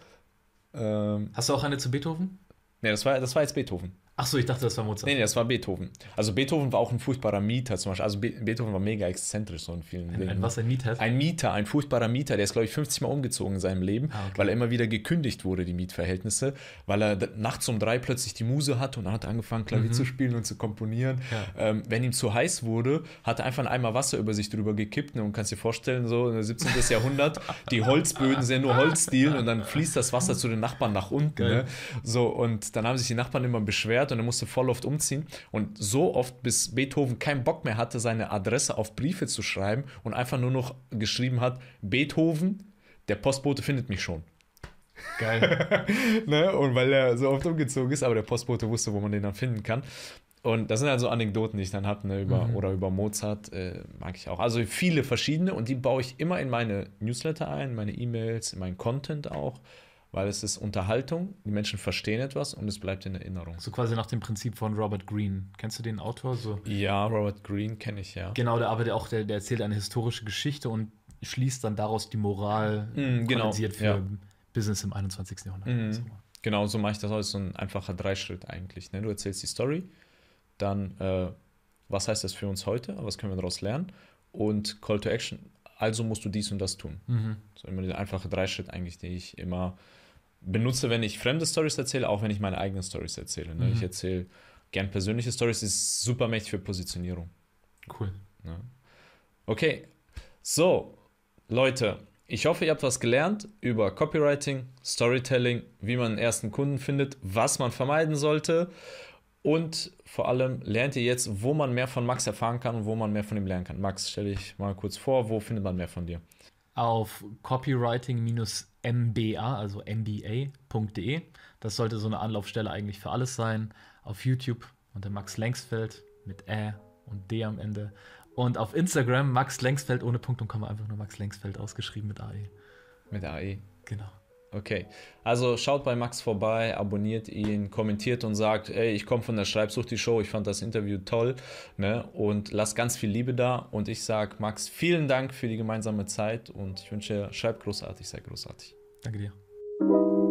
Ähm, Hast du auch eine zu Beethoven? Ne, das war das war jetzt Beethoven. Ach so, ich dachte, das war Mozart. Nee, nee, das war Beethoven. Also Beethoven war auch ein furchtbarer Mieter zum Beispiel. Also Be Beethoven war mega exzentrisch so in vielen ein, Dingen. Ein, was, ein Mieter? Ein Mieter, ein furchtbarer Mieter. Der ist, glaube ich, 50 Mal umgezogen in seinem Leben, ah, okay. weil er immer wieder gekündigt wurde, die Mietverhältnisse, weil er nachts um drei plötzlich die Muse hatte und dann hat er angefangen, Klavier mhm. zu spielen und zu komponieren. Ja. Ähm, wenn ihm zu heiß wurde, hat er einfach ein Eimer Wasser über sich drüber gekippt ne, und kannst dir vorstellen, so im 17. Jahrhundert, die Holzböden sind nur Holzdielen und dann fließt das Wasser zu den Nachbarn nach unten. Ne? So, und dann haben sich die Nachbarn immer beschwert und er musste voll oft umziehen und so oft, bis Beethoven keinen Bock mehr hatte, seine Adresse auf Briefe zu schreiben und einfach nur noch geschrieben hat, Beethoven, der Postbote findet mich schon. Geil. ne? Und weil er so oft umgezogen ist, aber der Postbote wusste, wo man den dann finden kann. Und das sind also Anekdoten, die ich dann habe, ne, über, mhm. oder über Mozart, äh, mag ich auch. Also viele verschiedene und die baue ich immer in meine Newsletter ein, meine E-Mails, in meinen Content auch weil es ist Unterhaltung, die Menschen verstehen etwas und es bleibt in Erinnerung. So quasi nach dem Prinzip von Robert Greene. Kennst du den Autor? So? Ja, Robert Greene kenne ich ja. Genau, der arbeitet auch, der, der, erzählt eine historische Geschichte und schließt dann daraus die Moral mm, genau, für ja. Business im 21. Jahrhundert. Mm, so. Genau, so mache ich das heute, so ein einfacher Dreischritt eigentlich. Ne? Du erzählst die Story, dann äh, was heißt das für uns heute, was können wir daraus lernen und Call to Action. Also musst du dies und das tun. Mhm. So immer dieser einfache Dreischritt eigentlich, den ich immer benutze, wenn ich fremde Stories erzähle, auch wenn ich meine eigenen Stories erzähle. Ne? Mhm. Ich erzähle gern persönliche Stories, ist super mächtig für Positionierung. Cool. Ne? Okay, so, Leute, ich hoffe, ihr habt was gelernt über Copywriting, Storytelling, wie man einen ersten Kunden findet, was man vermeiden sollte und vor allem lernt ihr jetzt, wo man mehr von Max erfahren kann und wo man mehr von ihm lernen kann. Max, stell dich mal kurz vor, wo findet man mehr von dir? Auf copywriting- mba, also mba.de. Das sollte so eine Anlaufstelle eigentlich für alles sein. Auf YouTube unter Max Lengsfeld mit Ä und D am Ende. Und auf Instagram Max Lengsfeld ohne Punkt und Komma einfach nur Max Lengsfeld ausgeschrieben mit AE. Mit AE. Genau. Okay, also schaut bei Max vorbei, abonniert ihn, kommentiert und sagt, ey, ich komme von der Schreibsucht die Show, ich fand das Interview toll, ne? Und lasst ganz viel Liebe da. Und ich sage Max, vielen Dank für die gemeinsame Zeit und ich wünsche, schreib großartig, sei großartig. Danke dir.